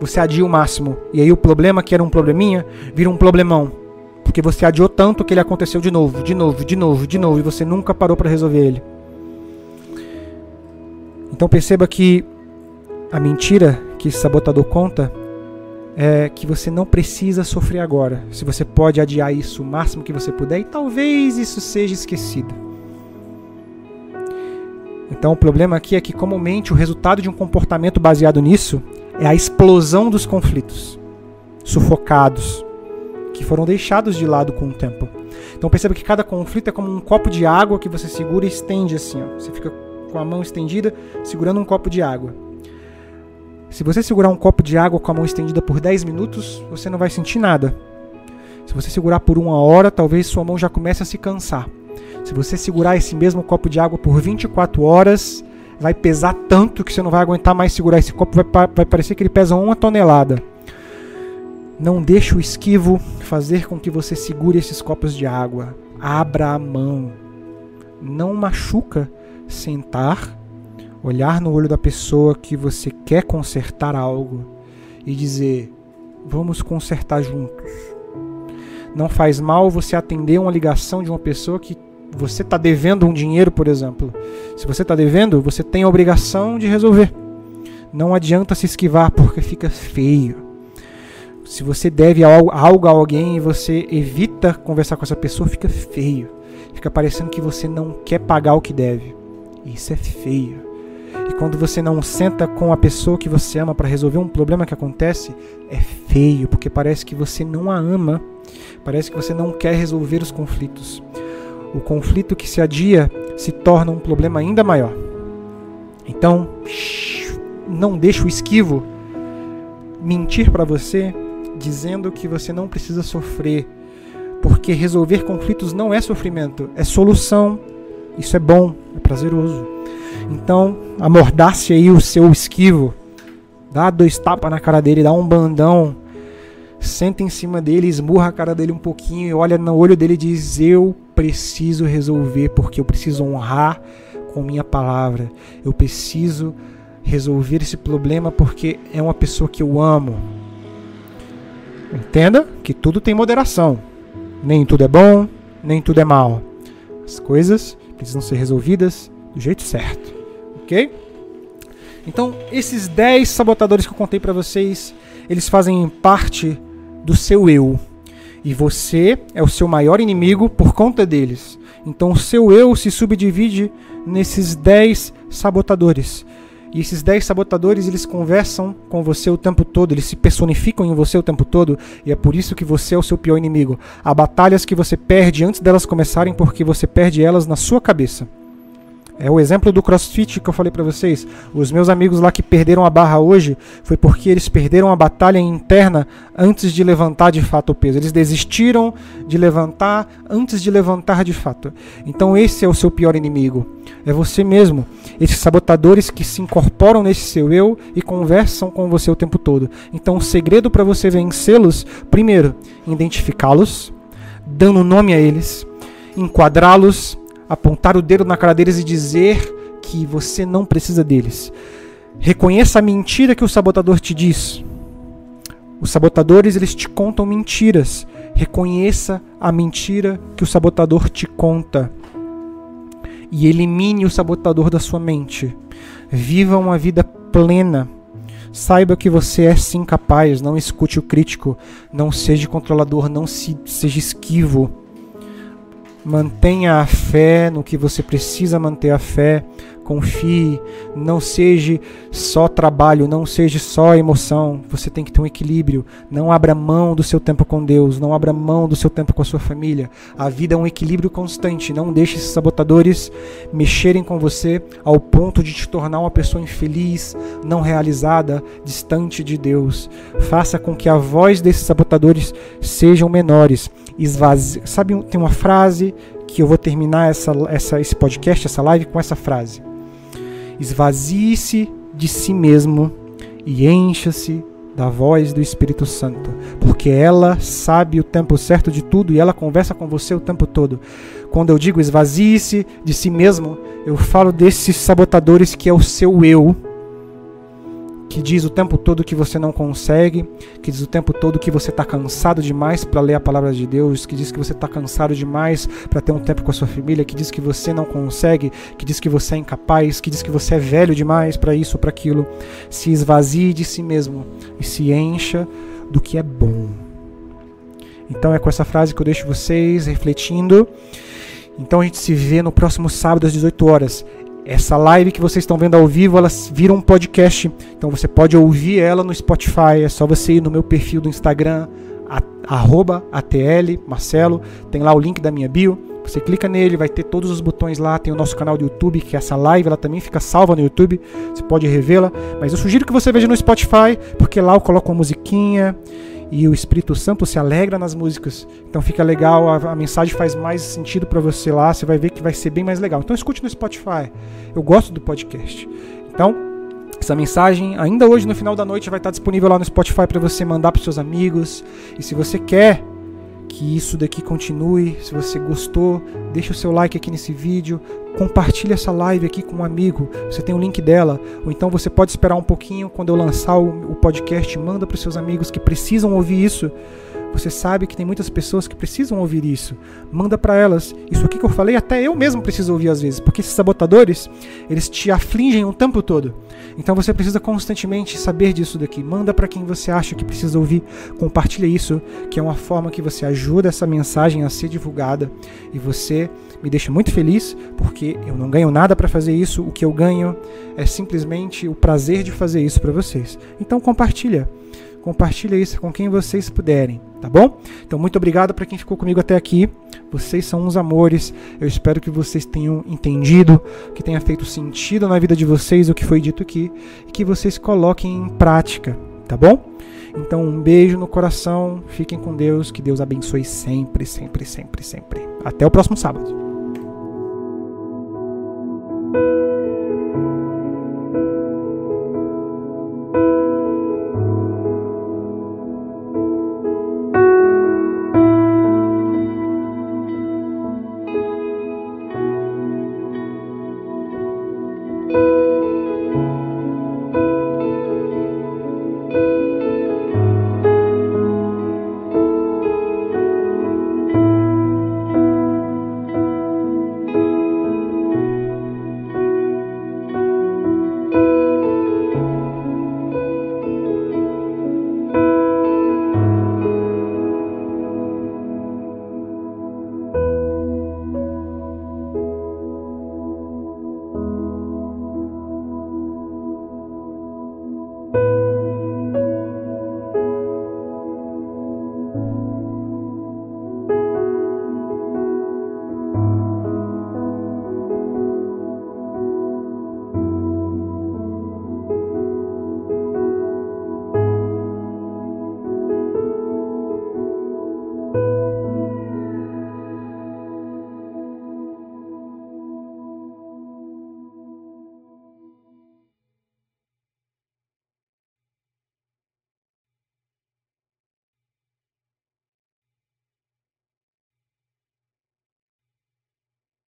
você adia o máximo. E aí o problema que era um probleminha vira um problemão. Porque você adiou tanto que ele aconteceu de novo, de novo, de novo, de novo, e você nunca parou para resolver ele. Então perceba que a mentira que esse sabotador conta é que você não precisa sofrer agora. Se você pode adiar isso o máximo que você puder, e talvez isso seja esquecido. Então o problema aqui é que comumente o resultado de um comportamento baseado nisso é a explosão dos conflitos, sufocados, que foram deixados de lado com o tempo. Então perceba que cada conflito é como um copo de água que você segura e estende assim. Ó. Você fica com a mão estendida segurando um copo de água. Se você segurar um copo de água com a mão estendida por 10 minutos, você não vai sentir nada. Se você segurar por uma hora, talvez sua mão já comece a se cansar. Se você segurar esse mesmo copo de água por 24 horas, vai pesar tanto que você não vai aguentar mais segurar esse copo, vai, vai parecer que ele pesa uma tonelada. Não deixe o esquivo fazer com que você segure esses copos de água. Abra a mão. Não machuca sentar olhar no olho da pessoa que você quer consertar algo e dizer: vamos consertar juntos. Não faz mal você atender uma ligação de uma pessoa que você está devendo um dinheiro, por exemplo. Se você está devendo, você tem a obrigação de resolver. Não adianta se esquivar porque fica feio. Se você deve algo a alguém e você evita conversar com essa pessoa, fica feio. Fica parecendo que você não quer pagar o que deve. Isso é feio. E quando você não senta com a pessoa que você ama para resolver um problema que acontece, é feio, porque parece que você não a ama. Parece que você não quer resolver os conflitos. O conflito que se adia se torna um problema ainda maior. Então, não deixe o esquivo mentir para você dizendo que você não precisa sofrer, porque resolver conflitos não é sofrimento, é solução. Isso é bom, é prazeroso. Então, amordace aí o seu esquivo. Dá dois tapas na cara dele, dá um bandão. Senta em cima dele, esmurra a cara dele um pouquinho e olha no olho dele e diz: Eu preciso resolver porque eu preciso honrar com minha palavra. Eu preciso resolver esse problema porque é uma pessoa que eu amo. Entenda que tudo tem moderação. Nem tudo é bom, nem tudo é mal. As coisas precisam ser resolvidas do jeito certo ok? Então, esses 10 sabotadores que eu contei para vocês, eles fazem parte do seu eu. E você é o seu maior inimigo por conta deles. Então, o seu eu se subdivide nesses 10 sabotadores. E esses 10 sabotadores, eles conversam com você o tempo todo, eles se personificam em você o tempo todo, e é por isso que você é o seu pior inimigo. Há batalhas que você perde antes delas começarem porque você perde elas na sua cabeça. É o exemplo do CrossFit que eu falei para vocês. Os meus amigos lá que perderam a barra hoje foi porque eles perderam a batalha interna antes de levantar de fato o peso. Eles desistiram de levantar antes de levantar de fato. Então esse é o seu pior inimigo. É você mesmo. Esses sabotadores que se incorporam nesse seu eu e conversam com você o tempo todo. Então o segredo para você vencê-los, primeiro, identificá-los, dando nome a eles, enquadrá-los apontar o dedo na cara deles e dizer que você não precisa deles. Reconheça a mentira que o sabotador te diz. Os sabotadores eles te contam mentiras. Reconheça a mentira que o sabotador te conta. e elimine o sabotador da sua mente. Viva uma vida plena. Saiba que você é sim capaz, não escute o crítico, não seja controlador, não se, seja esquivo. Mantenha a fé no que você precisa manter a fé confie, não seja só trabalho, não seja só emoção. Você tem que ter um equilíbrio. Não abra mão do seu tempo com Deus, não abra mão do seu tempo com a sua família. A vida é um equilíbrio constante. Não deixe esses sabotadores mexerem com você ao ponto de te tornar uma pessoa infeliz, não realizada, distante de Deus. Faça com que a voz desses sabotadores sejam menores. Esvazie. Sabe, tem uma frase que eu vou terminar essa, essa, esse podcast, essa live com essa frase. Esvazie-se de si mesmo e encha-se da voz do Espírito Santo, porque ela sabe o tempo certo de tudo e ela conversa com você o tempo todo. Quando eu digo esvazie-se de si mesmo, eu falo desses sabotadores que é o seu eu, que diz o tempo todo que você não consegue, que diz o tempo todo que você está cansado demais para ler a palavra de Deus, que diz que você está cansado demais para ter um tempo com a sua família, que diz que você não consegue, que diz que você é incapaz, que diz que você é velho demais para isso ou para aquilo. Se esvazie de si mesmo e se encha do que é bom. Então é com essa frase que eu deixo vocês refletindo. Então a gente se vê no próximo sábado às 18 horas. Essa live que vocês estão vendo ao vivo, ela vira um podcast. Então você pode ouvir ela no Spotify. É só você ir no meu perfil do Instagram, arroba ATL Marcelo. Tem lá o link da minha bio. Você clica nele, vai ter todos os botões lá. Tem o nosso canal do YouTube, que é essa live, ela também fica salva no YouTube. Você pode revê-la. Mas eu sugiro que você veja no Spotify, porque lá eu coloco uma musiquinha e o Espírito Santo se alegra nas músicas. Então fica legal, a, a mensagem faz mais sentido para você lá, você vai ver que vai ser bem mais legal. Então escute no Spotify. Eu gosto do podcast. Então, essa mensagem, ainda hoje no final da noite, vai estar disponível lá no Spotify para você mandar para seus amigos. E se você quer que isso daqui continue. Se você gostou, deixa o seu like aqui nesse vídeo, compartilhe essa live aqui com um amigo. Você tem o link dela, ou então você pode esperar um pouquinho quando eu lançar o, o podcast, manda para os seus amigos que precisam ouvir isso. Você sabe que tem muitas pessoas que precisam ouvir isso. Manda para elas. Isso aqui que eu falei, até eu mesmo preciso ouvir às vezes, porque esses sabotadores, eles te afligem o tempo todo. Então você precisa constantemente saber disso daqui. Manda para quem você acha que precisa ouvir. Compartilha isso, que é uma forma que você ajuda essa mensagem a ser divulgada e você me deixa muito feliz, porque eu não ganho nada para fazer isso. O que eu ganho é simplesmente o prazer de fazer isso para vocês. Então compartilha. Compartilha isso com quem vocês puderem, tá bom? Então, muito obrigado para quem ficou comigo até aqui. Vocês são uns amores. Eu espero que vocês tenham entendido, que tenha feito sentido na vida de vocês o que foi dito aqui e que vocês coloquem em prática, tá bom? Então, um beijo no coração. Fiquem com Deus. Que Deus abençoe sempre, sempre, sempre, sempre. Até o próximo sábado.